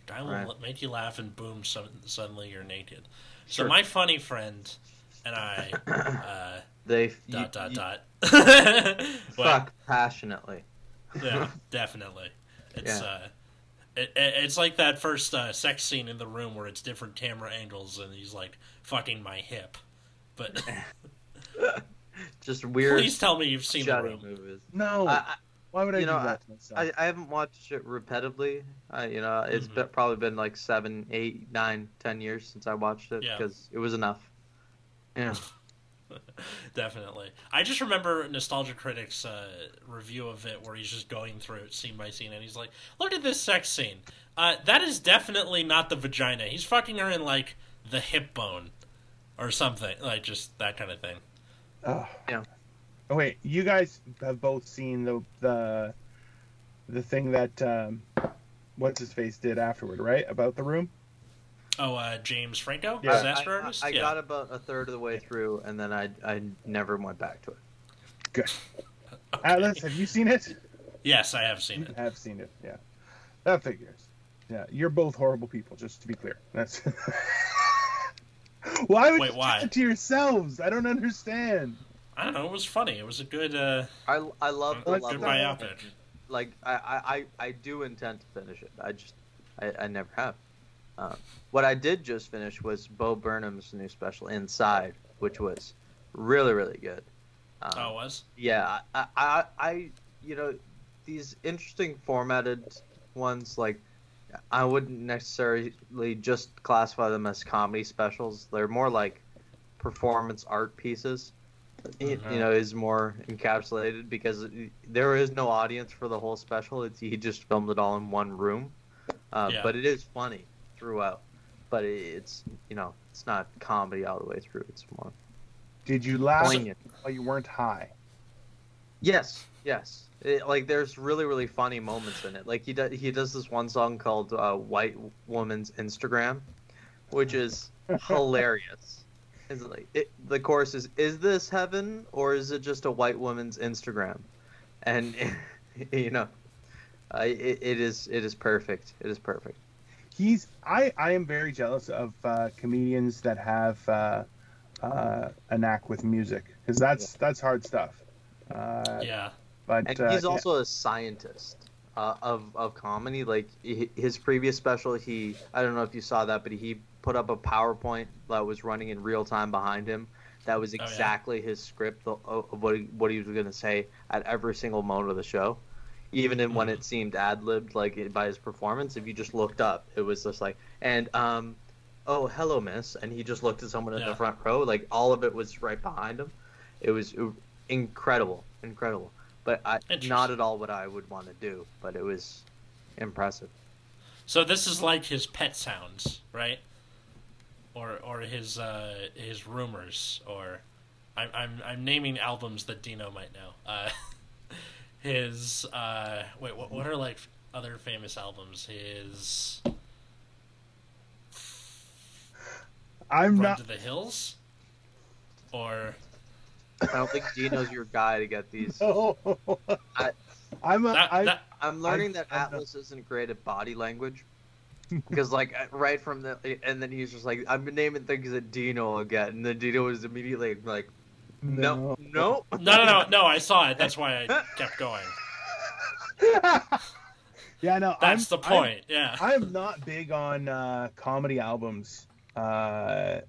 Guy will Right. make you laugh and boom, so, suddenly you're naked. So my funny friend and I, uh, They you- dot dot you dot. Well, fuck passionately. yeah, definitely. It's Yeah. uh, it, it, it's like that first uh, sex scene in the room where it's different camera angles and he's like fucking my hip. But Just weird please tell me you've seen the shouting room. movies. No, I, why would I you do know, that to myself? I, I haven't watched it repetitively. Uh, you know, it's Mhm. been, probably been like seven, eight, nine, ten years since I watched it Yeah. because it was enough. Yeah. Definitely. I just remember Nostalgia Critic's uh, review of it where he's just going through it scene by scene and he's like, look at this sex scene. Uh, that is definitely not the vagina. He's fucking her in like the hip bone or something. Like just that kind of thing. Ugh. Yeah. Oh wait, you guys have both seen the the the thing that um, what's his face did afterward, right? About the room. Oh, uh, James Franco? Yeah. Disaster I, I- Artist? I yeah. got about a third of the way through, and then I I never went back to it. Good. Okay. Atlas, have you seen it? Yes, I have seen You it. have seen it. Yeah, that figures. Yeah, you're both horrible people. Just to be clear. That's. why would Wait, you why? do that to yourselves? I don't understand. I don't know. It was funny. It was a good, uh, I, I love the Good level. biopic. Like I, I, I I do intend to finish it. I just I, I never have. Uh, what I did just finish was Bo Burnham's new special Inside, which was really really good. Um, oh, it was? Yeah, I, I, I, you know, these interesting formatted ones, like, I wouldn't necessarily just classify them as comedy specials. They're more like performance art pieces. It, you know, is more encapsulated because there is no audience for the whole special. It's he just filmed it all in one room, uh, Yeah. but it is funny throughout. But it's you know, it's not comedy all the way through. It's more Did you laugh poignant. while you weren't high? Yes, yes. It, like there's really really funny moments in it. Like he does he does this one song called uh, "White Woman's Instagram," which is hilarious. It's like it, the chorus is "Is this heaven or is it just a white woman's Instagram?" And you know, uh, it, it is it is perfect. It is perfect. he's I I am very jealous of uh, comedians that have uh, uh, a knack with music because that's that's hard stuff. Uh, Yeah. But And uh, he's yeah. also a scientist. uh, of of comedy. Like his previous special, he I don't know if you saw that, but he put up a PowerPoint that was running in real time behind him. That was yeah. exactly his script of of what he, what he was going to say at every single moment of the show, even in when Mhm. it seemed ad libbed like by his performance. If you just looked up, it was just like and um, oh hello miss, and he just looked at someone in the front row. Like all of it was right behind him. It was uh, incredible, incredible. But I, not at all what I would want to do. But it was impressive. So this is like his pet sounds, right? Or or his uh, his rumors, or I'm I'm I'm naming albums that Dino might know. Uh, his uh, wait, what what are like other famous albums? His I'm Run not. to the Hills, or I don't think Dino's your guy to get these. No. I- I'm a. that, I, that I'm learning that I'm not- Atlas isn't great at body language. Because like uh, right from the and then he's just like I'm naming things that Dino will get, and then Dino was immediately like, no, no, no no no no I saw it. That's why I kept going. yeah, no. That's I'm, the point. yeah. I'm, I'm not big on uh, comedy albums. Uh,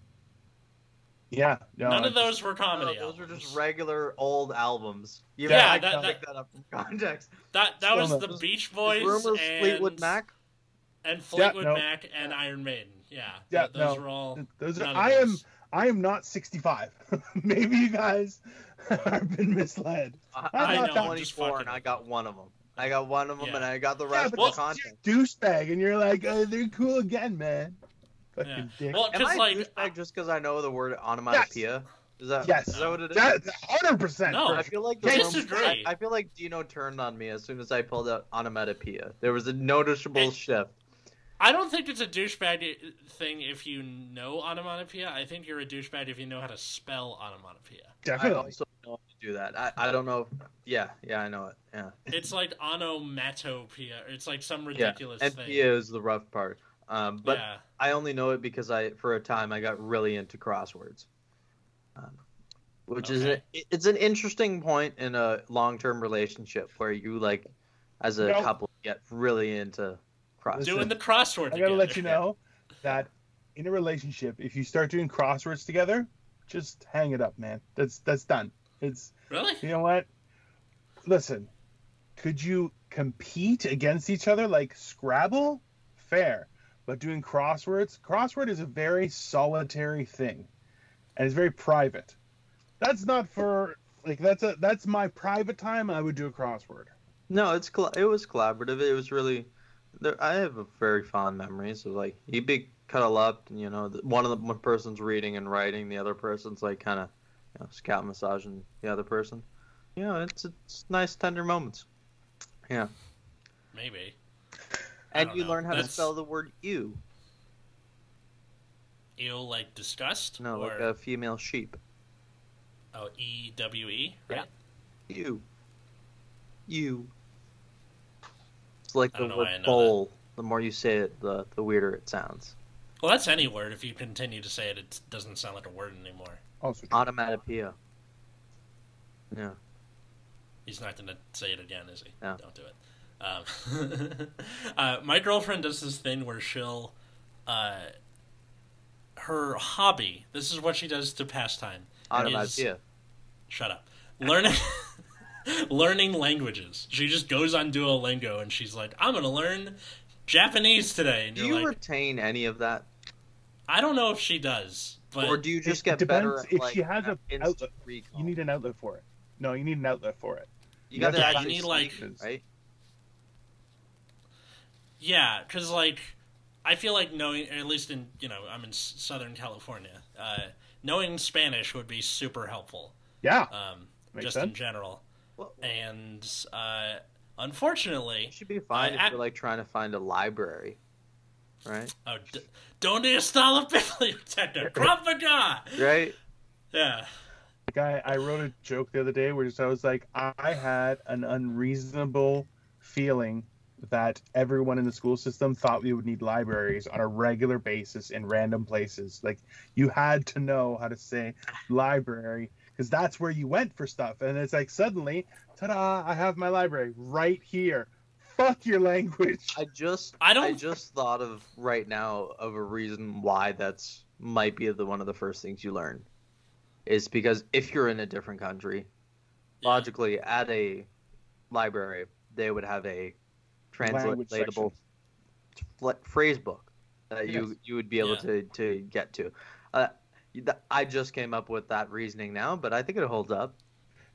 yeah, no, None of it's- those were No, comedy. those are albums. just regular old albums. You Yeah, I that- can that- pick that up from context. That that was Still the no- Beach Boys rumors and Fleetwood Mac. and Fleetwood no. Mac and Iron Maiden. Yeah, Yeah, th- those no. were all. Those are. none of I am. I am not 65. Maybe you guys have been misled. I, I I'm know, just 24 and fucking I got one of them. I got one of them, Yeah. and I got the Yeah, rest but of that's the content. just douchebag, and you're like, oh, they're cool again, man. Fucking Yeah. dick. Well, Am I like, douchebag just because I know the word onomatopoeia? Is that Yes. is that what it is? That, 100%. No. I feel like the Can't rumors- disagree. I, I feel like Dino turned on me as soon as I pulled out onomatopoeia. There was a noticeable And- shift. I don't think it's a douchebag thing if you know onomatopoeia. I think you're a douchebag if you know how to spell onomatopoeia. Definitely. I Definitely. also know how to do that. I, I don't know. If, yeah, yeah, I know it. Yeah, It's like onomatopoeia. It's like some ridiculous And thing. Pia is the rough part. Um, but yeah. I only know it because I, for a time, I got really into crosswords. Um, which is a, it's an interesting point in a long-term relationship where you like, as a No. couple, get really into crosswords. Doing the crossword. I gotta together. let you know that in a relationship, if you start doing crosswords together, just hang it up, man. That's that's done. It's Really? you know what? Listen, could you compete against each other like Scrabble? Fair, but doing crosswords, crossword is a very solitary thing, and it's very private. That's not for like that's a that's my private time. I would do a crossword. No, it's coll- it was collaborative. It was really. There, I have a very fond memories of like you'd be cuddle up, and you know one of the one person's reading and writing, the other person's like kind of you know, scalp massaging the other person. You know, it's it's nice tender moments. Yeah, Maybe. I and you know. learn how to spell the word "you." Ew, like disgust? No, or, like a female sheep. Oh, E W E, right? You. You. It's like the word why I know bowl. The more you say it, the the weirder it sounds. Well, that's any word. If you continue to say it, it doesn't sound like a word anymore. Also, Onomatopoeia. Yeah. He's not going to say it again, is he? No. Don't do it. Um, uh, my girlfriend does this thing where she'll, uh, her hobby. This is what she does to pass time. Onomatopoeia. Shut up. Learning, learning languages. She just goes on Duolingo and she's like, "I'm going to learn Japanese today." And Do you're you like, retain any of that, "I don't know if she does, but or do you just get depends better at if like she has a instant outlet. recall? you need an outlet for it. No, you need an outlet for it. You got Yeah, that you funny need, like- sneak, right? Yeah, because like I feel like knowing, at least in you know, I'm in Southern California. Uh, knowing Spanish would be super helpful, Yeah, um, Makes just in general. Well, And uh, unfortunately, it should be fine I- if I- you're like trying to find a library, right? oh, d- donde está la biblioteca? Propaganda. Right? Yeah, Like I, I wrote a joke the other day where just I was like, I had an unreasonable feeling that everyone in the school system thought we would need libraries on a regular basis in random places. Like you had to know how to say library because that's where you went for stuff. And it's like suddenly, ta-da! I have my library right here. Fuck your language. I just I I don't- I just thought of right now of a reason why that's might be the one of the first things you learn. Is because if you're in a different country, logically at a library they would have a Language translatable fl- phrase book that you Yes. you would be able Yeah. to to get to. Uh, th- I just came up with that reasoning now, but I think it holds up.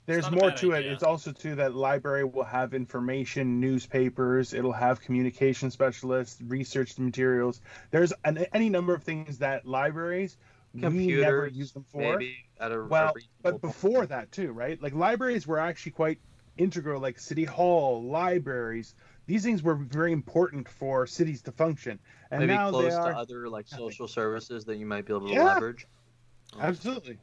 There's more bad to it. It's also too that library will have information, newspapers. It'll have communication specialists, research materials. There's an, any number of things that libraries we never use them for. maybe at a a Well, reasonable but point. before that too, right? Like libraries were actually quite integral. Like city hall, libraries. These things were very important for cities to function, and maybe now close they are to other like nothing. social services that you might be able to Yeah. leverage. absolutely.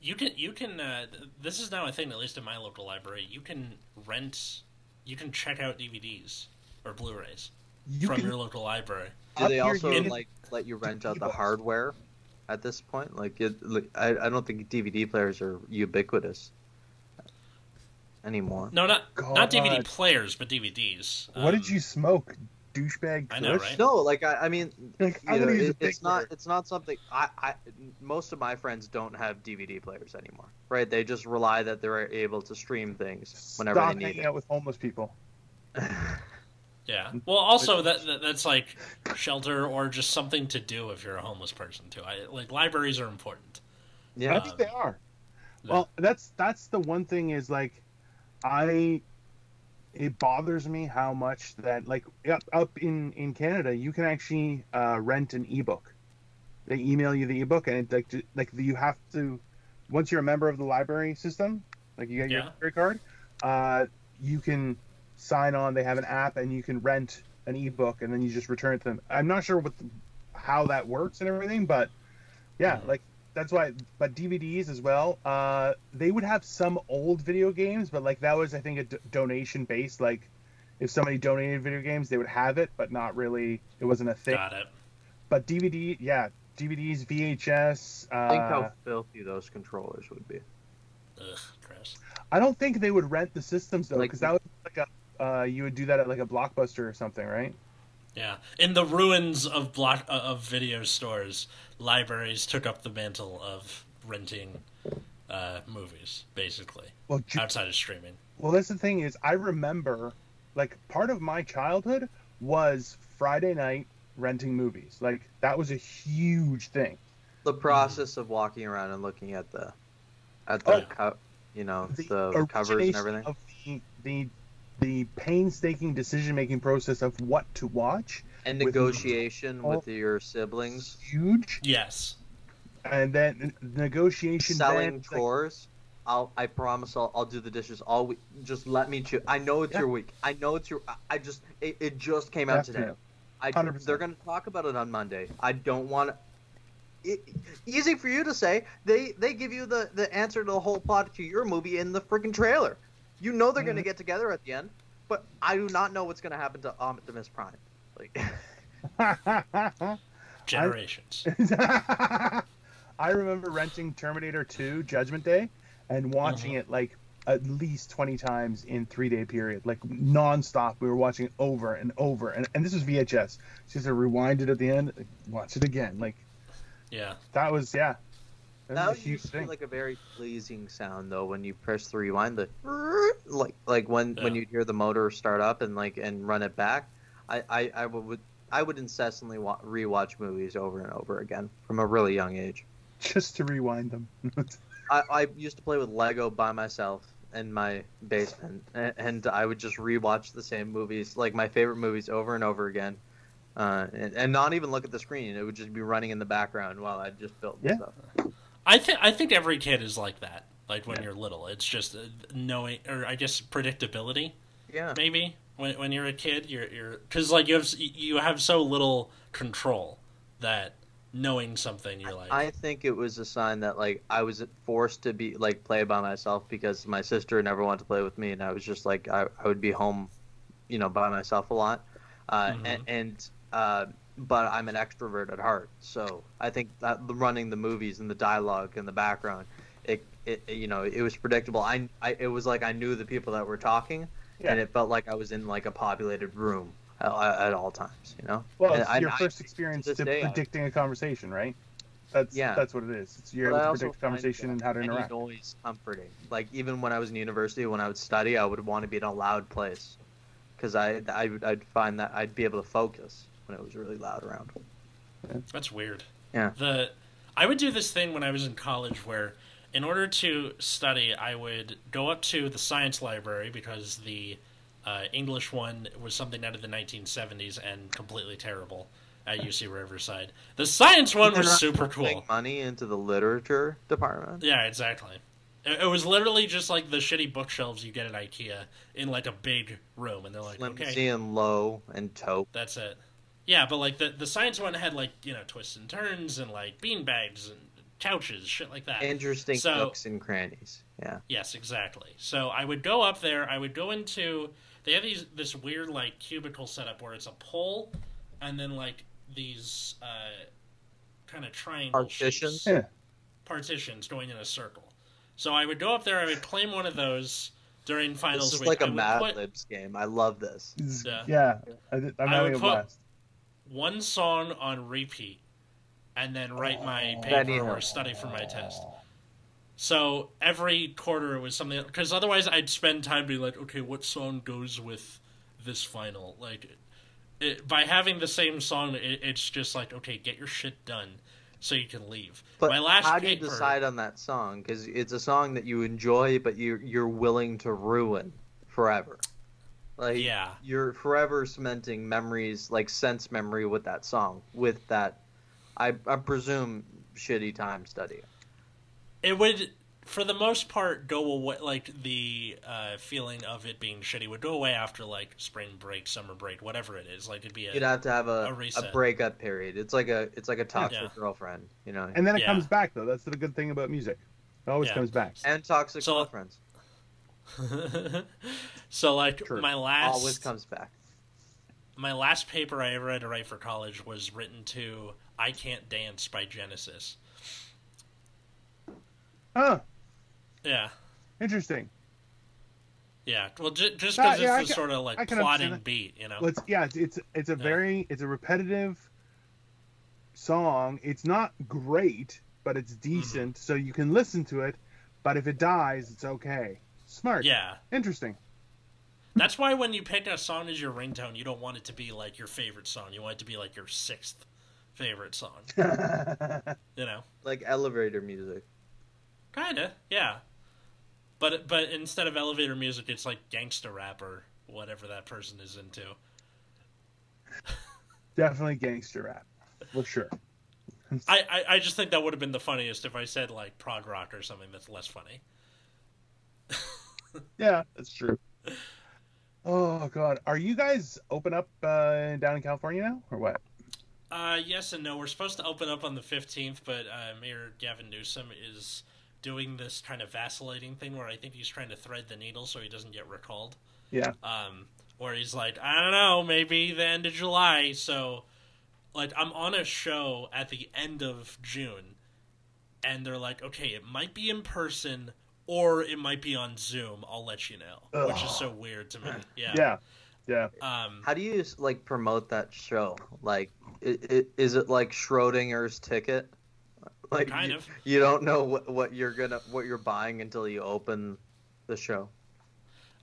You can you can uh, this is now a thing at least in my local library. You can rent, you can check out DVDs or Blu-rays You from can your local library. Do Up they also you can like let you rent out the hardware at this point? Like, it, like I, I don't think DVD players are ubiquitous anymore. No, not not DVD players, but DVDs. What Um, did you smoke, douchebag? I know, right? No, like I, I mean, Like, know, gonna use a it- big it's not word. it's not something I, I most of my friends don't have DVD players anymore, right? They just rely that they're able to stream things whenever Stop they need hanging it. out with homeless people. Yeah. Well, also that, that that's like shelter or just something to do if you're a homeless person too. I like libraries are important. Yeah. I think they are. Yeah. Well, that's that's the one thing is like, I. It bothers me how much that like up, up in in Canada you can actually uh, rent an ebook. They email you the ebook and it, like like you have to once you're a member of the library system, like you get your Yeah. library card, uh, you can sign on. They have an app and you can rent an ebook and then you just return it to them. I'm not sure what the, how that works and everything, but yeah, Mhm. like that's why. But DVDs as well. Uh, they would have some old video games, but like that was I think a d- donation based. Like if somebody donated video games, they would have it, but not really. It wasn't a thing. Got it. But DVD, yeah, DVDs, VHS. Uh, think how filthy those controllers would be. Ugh, gross. I don't think they would rent the systems though, Like- because that was like a. Uh, you would do that at like a blockbuster or something, right? Yeah, in the ruins of block uh, of video stores, libraries took up the mantle of renting uh, movies, basically Well, ju- outside of streaming. Well, that's the thing is, I remember, like, part of my childhood was Friday night renting movies. Like, that was a huge thing. The process of walking around and looking at the, at the, Oh. co- you know, the, covers and everything. Of the, the, the painstaking decision-making process of what to watch, And negotiation Oh. with your siblings, huge, Yes. and then negotiation. selling then, it's like. I'll, I promise I'll, I'll do the dishes all week. Just let me choose. I know it's Yeah. your week. I know it's your. I- I just it, it just came out today. I 100%. they're gonna talk about it on Monday. I don't want. It, easy for you to say. They they give you the the answer to the whole plot to your movie in the freaking trailer. You know they're gonna Mhm. get together at the end, but I do not know what's gonna happen to Optimus Prime. Like Generations. I remember renting Terminator 2 Judgment Day and watching Uh-huh. it like at least 20 times in three day period, like nonstop. We were watching it over and over. And, and this was VHS. So you have to rewind it at the end, like, watch it again. Like Yeah. that was, yeah. That that was a huge used to be thing. like a very pleasing sound though when you press the rewind the like like when when you hear the motor start up and like and run it back. I I, I would I would incessantly wa- rewatch movies over and over again from a really young age. Just to rewind them. I, I used to play with Lego by myself in my basement, and, and I would just rewatch the same movies, like my favorite movies, over and over again, uh, and, and not even look at the screen. It would just be running in the background while I just built Yeah. stuff. I think I think every kid is like that. Like when Yeah. you're little, it's just uh, knowing, or I guess predictability. Yeah, Maybe when when you're a kid, you're you're because like you have you have so little control that knowing something you're like I think it was a sign that like I was forced to be like play by myself because my sister never wanted to play with me, and I was just like I, I would be home, you know, by myself a lot, uh, Mhm. and, and uh, but I'm an extrovert at heart, so I think that running the movies and the dialogue in the background, it, it you know it was predictable. I, I it was like I knew the people that were talking, Yeah. and it felt like I was in like a populated room at, at all times. You know. Well, And it's I- your I- first experience to to day, predicting a conversation, right? That's Yeah. that's what it is. It's you're But able to predict a conversation and how to any interact. noise comforting. Like even when I was in university, when I would study, I would want to be in a loud place because I, I would- I'd find that I'd be able to focus when it was really loud around. That's weird. Yeah. The I would do this thing when I was in college where in order to study I would go up to the science library because the uh, English one was something out of the 1970s and completely terrible at UC Riverside. The science one They're was super cool. Money into the literature department. Yeah, exactly. It, it was literally just like the shitty bookshelves you get at IKEA in like a big room, and they're like, Flimsy okay, and low and taupe. That's it. Yeah, but like the the science one had like you know twists and turns and like bean bags and couches, shit like that. Interesting So- nooks and crannies. Yeah. yes, exactly. So I would go up there. I would go into. They have these this weird like cubicle setup where it's a pole, and then like these uh, kind of triangle Partitions? shapes. Yeah. partitions going in a circle. So I would go up there. I would claim one of those during finals This is week. like a Mad put- Libs game. I love this. Yeah. Yeah, I, did- I'm I having would a put- blast. one song on repeat and then write my oh. paper or study for my test. So every quarter it was something because otherwise I'd spend time being like, okay, what song goes with this final? Like, it, by having the same song, it, it's just like, okay, get your shit done so you can leave. But my last how do you paper, decide on that song? Because it's a song that you enjoy, but you you're willing to ruin forever. Like Yeah. you're forever cementing memories, like sense memory, with that song. With that, I I presume shitty time study. it would for the most part go away like the uh, feeling of it being shitty would go away after like spring break summer break whatever it is like it'd be a, You'd have to have A a, a, breakup period. It's like a it's like a toxic Yeah. girlfriend, you know, And then it Yeah. comes back though. That's the good thing about music. It always Yeah. comes back. and toxic So- girlfriends so like True. my last always comes back. my last paper I ever had to write for college was written to I Can't Dance by Genesis. Huh. Yeah. Interesting. Yeah. Well, ju- just Ah, because yeah, it's the sort of like plotting beat, you know? It's yeah, it's it's, it's a Yeah. very it's a repetitive song. It's not great, but it's Mm-hmm. decent, so you can listen to it. But if it dies, it's okay. Smart. yeah. Interesting. That's why when you pick a song as your ringtone, you don't want it to be like your favorite song. You want it to be like your sixth favorite song. You know? Like elevator music. Kinda, yeah. But but instead of elevator music, it's like gangster rap or whatever that person is into. Definitely gangster rap, for sure. I, I, I just think that would have been the funniest if I said like prog rock or something that's less funny. Yeah, that's true. Oh god, are you guys open up uh, down in California now, or what? Uh, yes and no. We're supposed to open up on the fifteenth, but uh, Mayor Gavin Newsom is doing this kind of vacillating thing where I think he's trying to thread the needle so he doesn't get recalled. Yeah. um, where he's like, I don't know, maybe the end of July. So, like, I'm on a show at the end of June, and they're like, okay, it might be in person or it might be on Zoom. I'll let you know, which is so weird to me. Yeah. Yeah. Yeah. Um, How do you like promote that show? Like, i i is it like Schrodinger's ticket? Like, kind you, of. you don't know what, what you're gonna what you're buying until you open the show.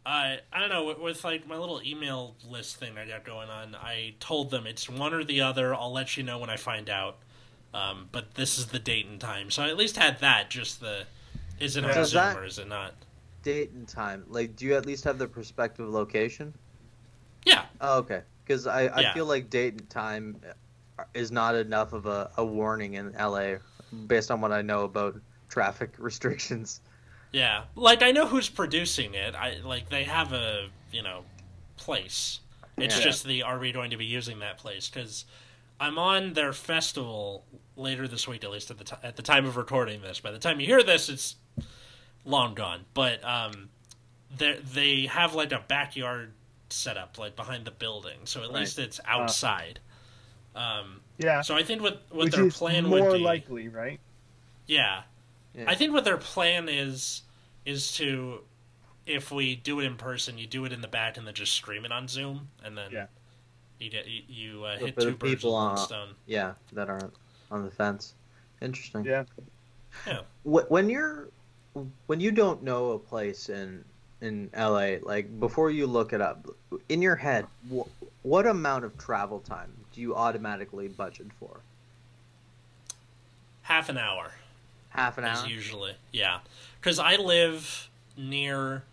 I I don't know with, with like my little email list thing I got going on. I told them it's one or the other. I'll let you know when I find out. Um, but this is the date and time, so I at least had that. Just the is it on Does Zoom or is it not? Date and time. Like, do you at least have the prospective location? Yeah, Oh, okay. Because I, I Yeah. feel like date and time is not enough of a, a warning in LA, based on what I know about traffic restrictions. Yeah, like I know who's producing it. I like they have a you know place. It's Yeah. just the are we going to be using that place? Because I'm on their festival later this week, at least at the t- at the time of recording this. By the time you hear this, it's long gone. But um, they they have like a backyard setup like behind the building, so at Right. least it's outside. Um, Yeah. so I think what what Which their is plan more would be, likely, right? yeah, Yeah. I think what their plan is is to if we do it in person, you do it in the back and then just stream it on Zoom, and then Yeah. you get you, you uh, hit two birds with people one on- stone. Yeah, that aren't on the fence. Interesting. Yeah. Yeah. When you're when you don't know a place in in LA, like before you look it up, in your head, wh- what amount of travel time do you automatically budget for? Half an hour. Half an is hour. usually yeah because i live near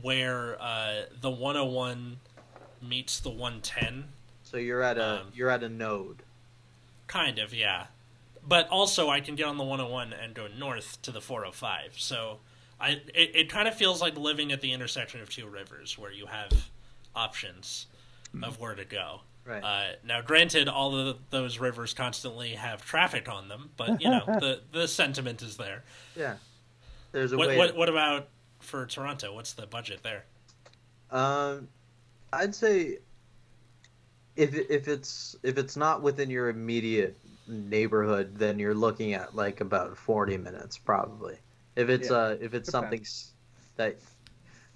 where uh, the 101 meets the 110 So you're at a Um, you're at a node. kind of yeah but also i can get on the 101 and go north to the 405 so i it, it kind of feels like living at the intersection of two rivers where you have options of where to go Right. uh, now, granted, all of those rivers constantly have traffic on them, but you know the the sentiment is there. yeah. There's a What, way. what, what about for Toronto? What's the budget there? Um, I'd say if if it's if it's not within your immediate neighborhood, then you're looking at like about forty minutes probably. If it's Yeah, uh if it's depends. something that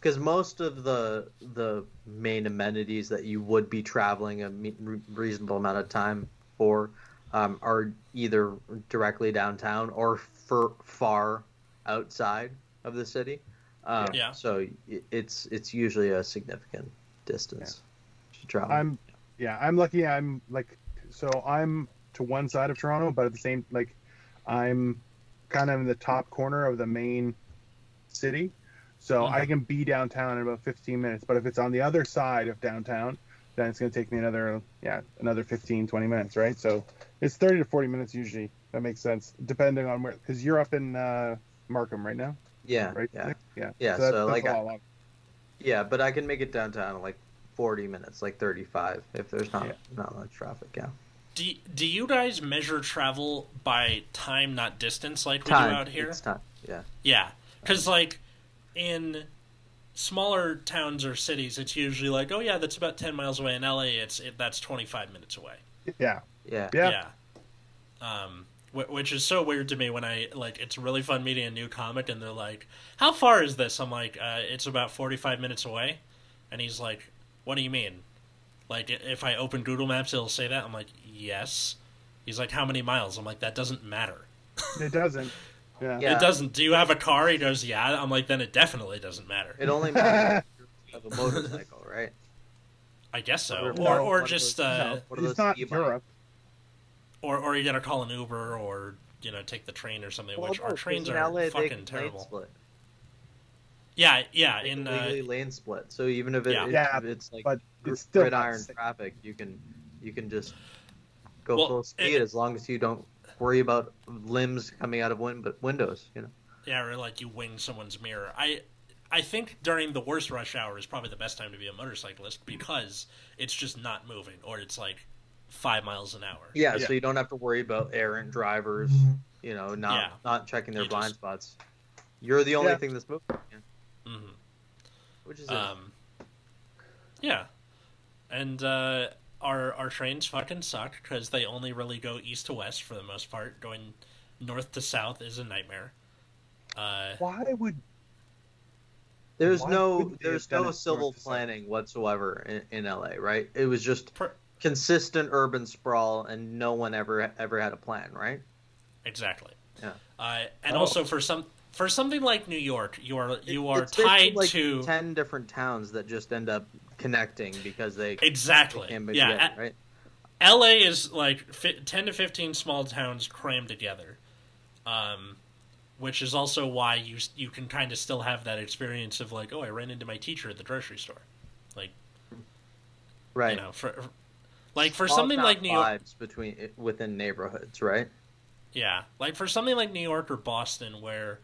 because most of the the main amenities that you would be traveling a me- reasonable amount of time for um, are either directly downtown or for far outside of the city. Um, Yeah. So i- it's it's usually a significant distance to travel. I'm, yeah, I'm lucky. I'm like, so I'm to one side of Toronto, but at the same, like, I'm kind of in the top corner of the main city, so Mhm. I can be downtown in about 15 minutes. But if it's on the other side of downtown, then it's going to take me another, yeah, another 15, 20 minutes, right? So it's 30 to 40 minutes usually. That makes sense, depending on where, because you're up in uh, Markham right now, yeah, right? yeah, Nick? yeah, Yeah, that- so, like, a I- lot yeah. But I can make it downtown in like forty minutes, like thirty-five, if there's not Yeah. not much traffic. Yeah, Do do you guys measure travel by time, not distance, like we time. do out here? It's time. Yeah, Yeah, because like in smaller towns or cities, it's usually like, oh yeah, that's about ten miles away. In LA, it's it, that's twenty five minutes away. Yeah, yeah, Yeah. Um, wh- which is so weird to me when I like. It's really fun meeting a new comic, and they're like, "How far is this?" I'm like, uh, "It's about forty five minutes away," and he's like, "What do you mean?" Like, if I open Google Maps, it'll say that. I'm like, "Yes." He's like, "How many miles?" I'm like, "That doesn't matter." it doesn't. Yeah. Yeah. It doesn't. Do you have a car? He goes, "Yeah." I'm like, "Then it definitely doesn't matter." It only matters if you have a motorcycle, right? I guess so, Or- or or just was- uh, no, what are it's those not e-bikes? Europe. or or you gotta call an Uber or you know take the train or something. which Well, our trains are LA, they fucking terrible. Yeah, yeah. They In can uh, lane split. So even if, it, Yeah. if Yeah, it's like but gr- it's still not gridiron traffic, you can you can just go Well, full speed it- as long as you don't worry about limbs coming out of win- windows. You know. Yeah, or like you wing someone's mirror. I I think during the worst rush hour is probably the best time to be a motorcyclist because it's just not moving, or it's like five miles an hour. Yeah, Yeah. so you don't have to worry about errant drivers, you know, not Yeah. not checking their You blind just- spots. You're the only Yeah. thing that's moving, yeah, hmm which is it. Um, yeah, and uh, our our trains fucking suck because they only really go east to west for the most part. Going north to south is a nightmare. Uh, Why would there's why no wouldn't they have there's no civil north south? planning whatsoever in, in LA, right? It was just per- consistent urban sprawl, and no one ever ever had a plan, right? exactly. Yeah. Uh, and Oh. also for some for something like New York, you are you are tied like to ten different towns that just end up connecting because they, they exactly. can't Yeah, together, right? LA is like 10 to 15 small towns crammed together. Um, which is also why you you can kind of still have that experience of like, oh, I ran into my teacher at the grocery store. Like, Right. you know, for like for Small something like New York, between within neighborhoods, right? yeah, like for something like New York or Boston where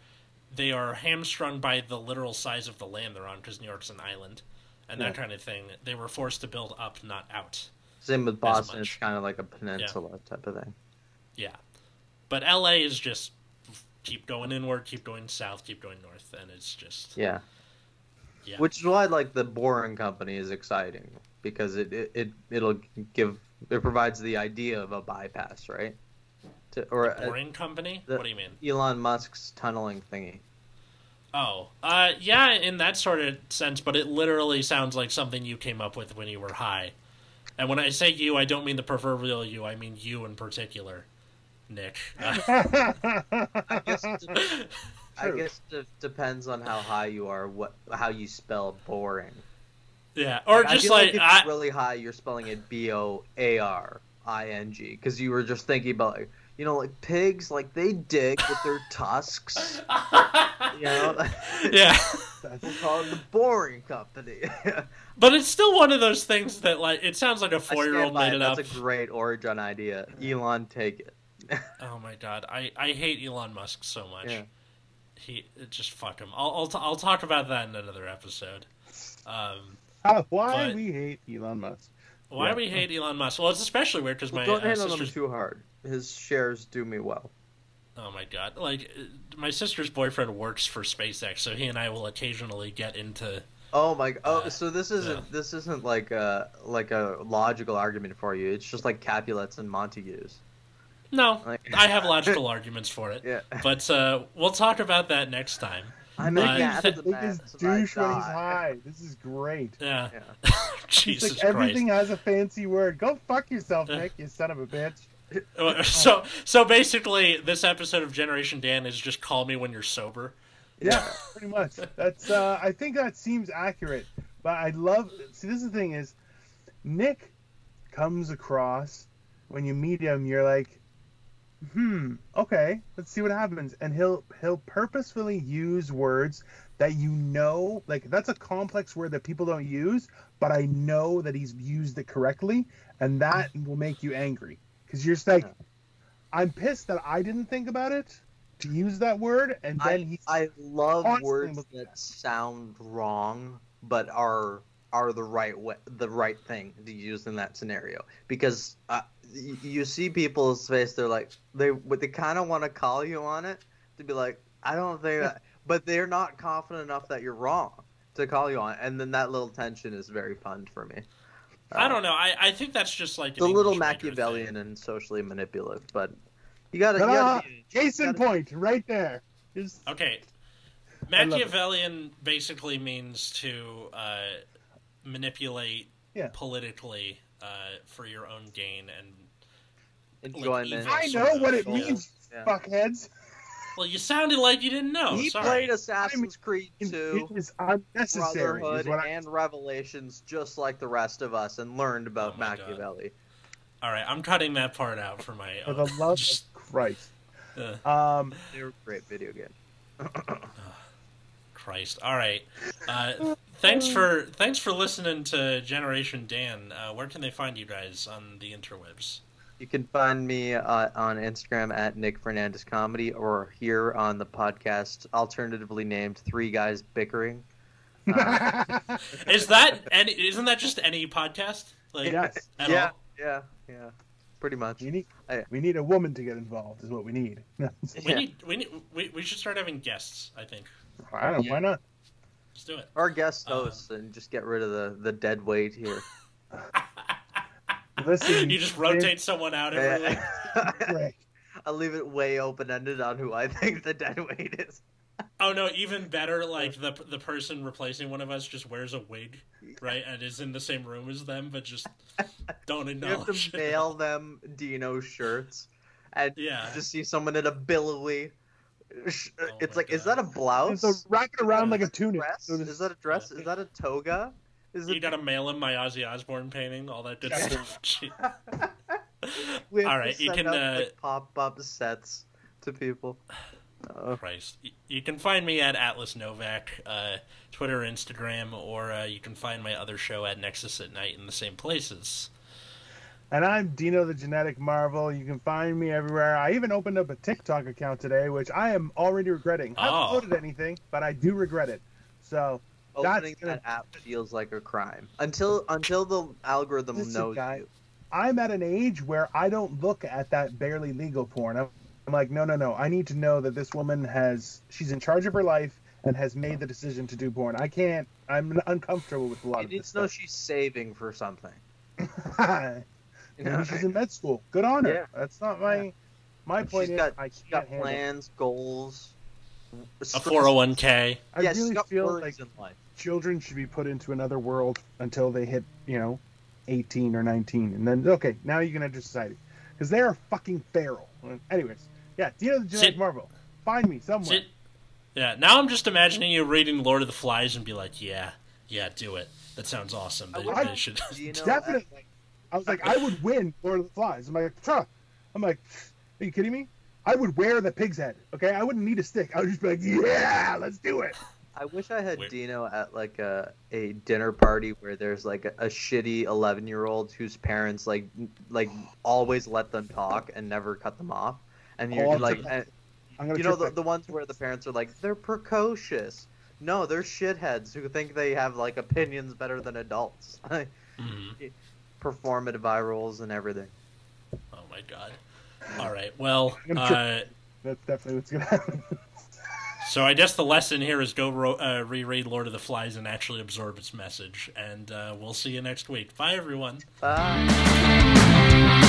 they are hamstrung by the literal size of the land they're on because New York's an island and that kind of thing. They were forced to build up, not out. Same with Boston. It's kind of like a peninsula type of thing. Yeah, but LA is just keep going inward, keep going south, keep going north, and it's just Yeah. Yeah. Which is why like the Boring Company is exciting because it it, it it'll give it provides the idea of a bypass, right? To, or a- boring company. the- what do you mean? Elon Musk's tunneling thingy. Oh, uh, yeah, in that sort of sense, but it literally sounds like something you came up with when you were high. And when I say you, I don't mean the proverbial you. I mean you in particular, Nick. Uh, I guess it, de- I guess it depends on how high you are, what how you spell boring. yeah, or I just feel like, if I, you're really high, you're spelling it B O A R I N G because you were just thinking about like, you know like pigs like they dig with their tusks. You know, yeah. we'll call it the boring company. But it's still one of those things that, like, it sounds like a four year old made it up. That's a great origin idea. Elon, take it. Oh my god, I, I hate Elon Musk so much. Yeah. He just fuck him. I'll I'll, t- I'll talk about that in another episode. Um, How- Why But- we hate Elon Musk? why Yeah. we hate Elon Musk? Well, it's especially weird because my Don't uh, hit on him sister's. too hard. His shares do me well. Oh my god, like uh, my sister's boyfriend works for SpaceX, so he and I will occasionally get into. Oh my! Oh, Uh, so this isn't yeah. this isn't like a like a logical argument for you. It's just like Capulets and Montagues. No, Like, I have logical arguments for it, Yeah, but uh, we'll talk about that next time. I'm Nick a is the of the douche so when he's high. This is great. Yeah, Yeah. Jesus It's like Christ. everything has a fancy word. Go fuck yourself, Nick. You son of a bitch. So so basically, this episode of Generation Dan is just call me when you're sober. Yeah, pretty much. That's. uh I think that seems accurate. But I love. See, this is the thing is, Nick comes across when you meet him. You're like, hmm, okay, let's see what happens. And he'll he'll purposefully use words that you know, like that's a complex word that people don't use, but I know that he's used it correctly, and that will make you angry because you're just like. I'm pissed that I didn't think about it to use that word, and then I, he's I love words looking at that sound wrong but are are the right way, the right thing to use in that scenario because uh, y- you see people's face they're like they they kind of want to call you on it to be like I don't think that but they're not confident enough that you're wrong to call you on it. and then that little tension is very fun for me. I Uh, don't know. I, I think that's just like It's a little Machiavellian thing. and socially manipulative, but you gotta, you Ta-da! gotta be- Case in gotta- point, right there. Okay, I love it. Machiavellian basically means to uh, manipulate Yeah. politically uh, for your own gain and enjoyment. evil I know what it means, Yeah. fuckheads. Well, you sounded like you didn't know. he Sorry. played Assassin's Creed It 2, is unnecessary. Brotherhood, I, and Revelations, just like the rest of us, and learned about Oh my God. Machiavelli. All right, I'm cutting that part out for my. for the love Just, of Christ. uh, Um, They were a great video game. Christ. All right. Uh, thanks for thanks for listening to Generation Dan. Uh, where can they find you guys on the interwebs? You can find me uh, on Instagram at Nick Fernandes Comedy, or here on the podcast, alternatively named Three Guys Bickering. Uh, Is that any? Isn't that just any podcast? Like yes, at yeah, all? yeah, yeah, pretty much. we need I- we need a woman to get involved. Is what we need. We Yeah. need we need we, we should start having guests. I think. I don't. know, Why not? Let's do it. Or guest Uh, hosts and just get rid of the, the dead weight here. Listen, you just rotate someone out every week. Greg, I'll leave it way open ended on who I think the dead weight is. Oh no, even better. Like the the person replacing one of us just wears a wig, right, and is in the same room as them, but just don't acknowledge. You have acknowledge. to it. mail them Dino shirts, and Yeah. you just see someone in a billowy. sh- Oh it's my like, is that a blouse? so wrap it around like a tunic. dress? Is that a dress? Is that a toga? Is You it? gotta mail him my Ozzy Osbourne painting, all that good stuff. Gee. We have All to right, you can, uh, like, pop-up sets to people. Oh, Christ. You can find me at Atlas Novack, uh, Twitter, Instagram, or uh, you can find my other show at Nexus at Night in the same places. And I'm Dino the Genetic Marvel. You can find me everywhere. I even opened up a TikTok account today, which I am already regretting. I Oh. haven't uploaded anything, but I do regret it. So That's opening gonna- that app feels like a crime until until the algorithm Listen, knows guy, you. I'm at an age where I don't look at that barely legal porn. I'm, I'm like, no, no, no. I need to know that this woman has, she's in charge of her life and has made the decision to do porn. I can't, I'm uncomfortable with a lot You of need this to know stuff. she's saving for something. You Maybe know? she's in med school. Good on her. Yeah. That's not my, my point She's is, got, I she's can't got handle it. plans, goals. A 401k. I yes, really got feel like in life. Children should be put into another world until they hit, you know, 18 or 19. And then, okay, now you can enter society. Because they are fucking feral. Anyways, yeah, Dino the Genetic Sit- Marvel. Find me somewhere. Sit- Yeah, now I'm just imagining you reading Lord of the Flies and be like, yeah, yeah, do it. That sounds awesome. They, I- they should. You know, Definitely. I was like, I would win Lord of the Flies. I'm like, huh. I'm like, are you kidding me? I would wear the pig's head. Okay, I wouldn't need a stick. I would just be like, yeah, let's do it. I wish I had Wait. Dino at like a, a dinner party where there's like a, a shitty 11 year old whose parents like like always let them talk and never cut them off, and you're Oh, like, I'm and, you know the, that- the ones where the parents are like they're precocious. No, they're shitheads who think they have like opinions better than adults. Mhm. Performative eye rolls and everything. Oh my god. All right. Well, uh, That's definitely what's gonna happen. so I guess the lesson here is go ro- uh, reread Lord of the Flies and actually absorb its message. And uh, we'll see you next week. Bye, everyone. Bye.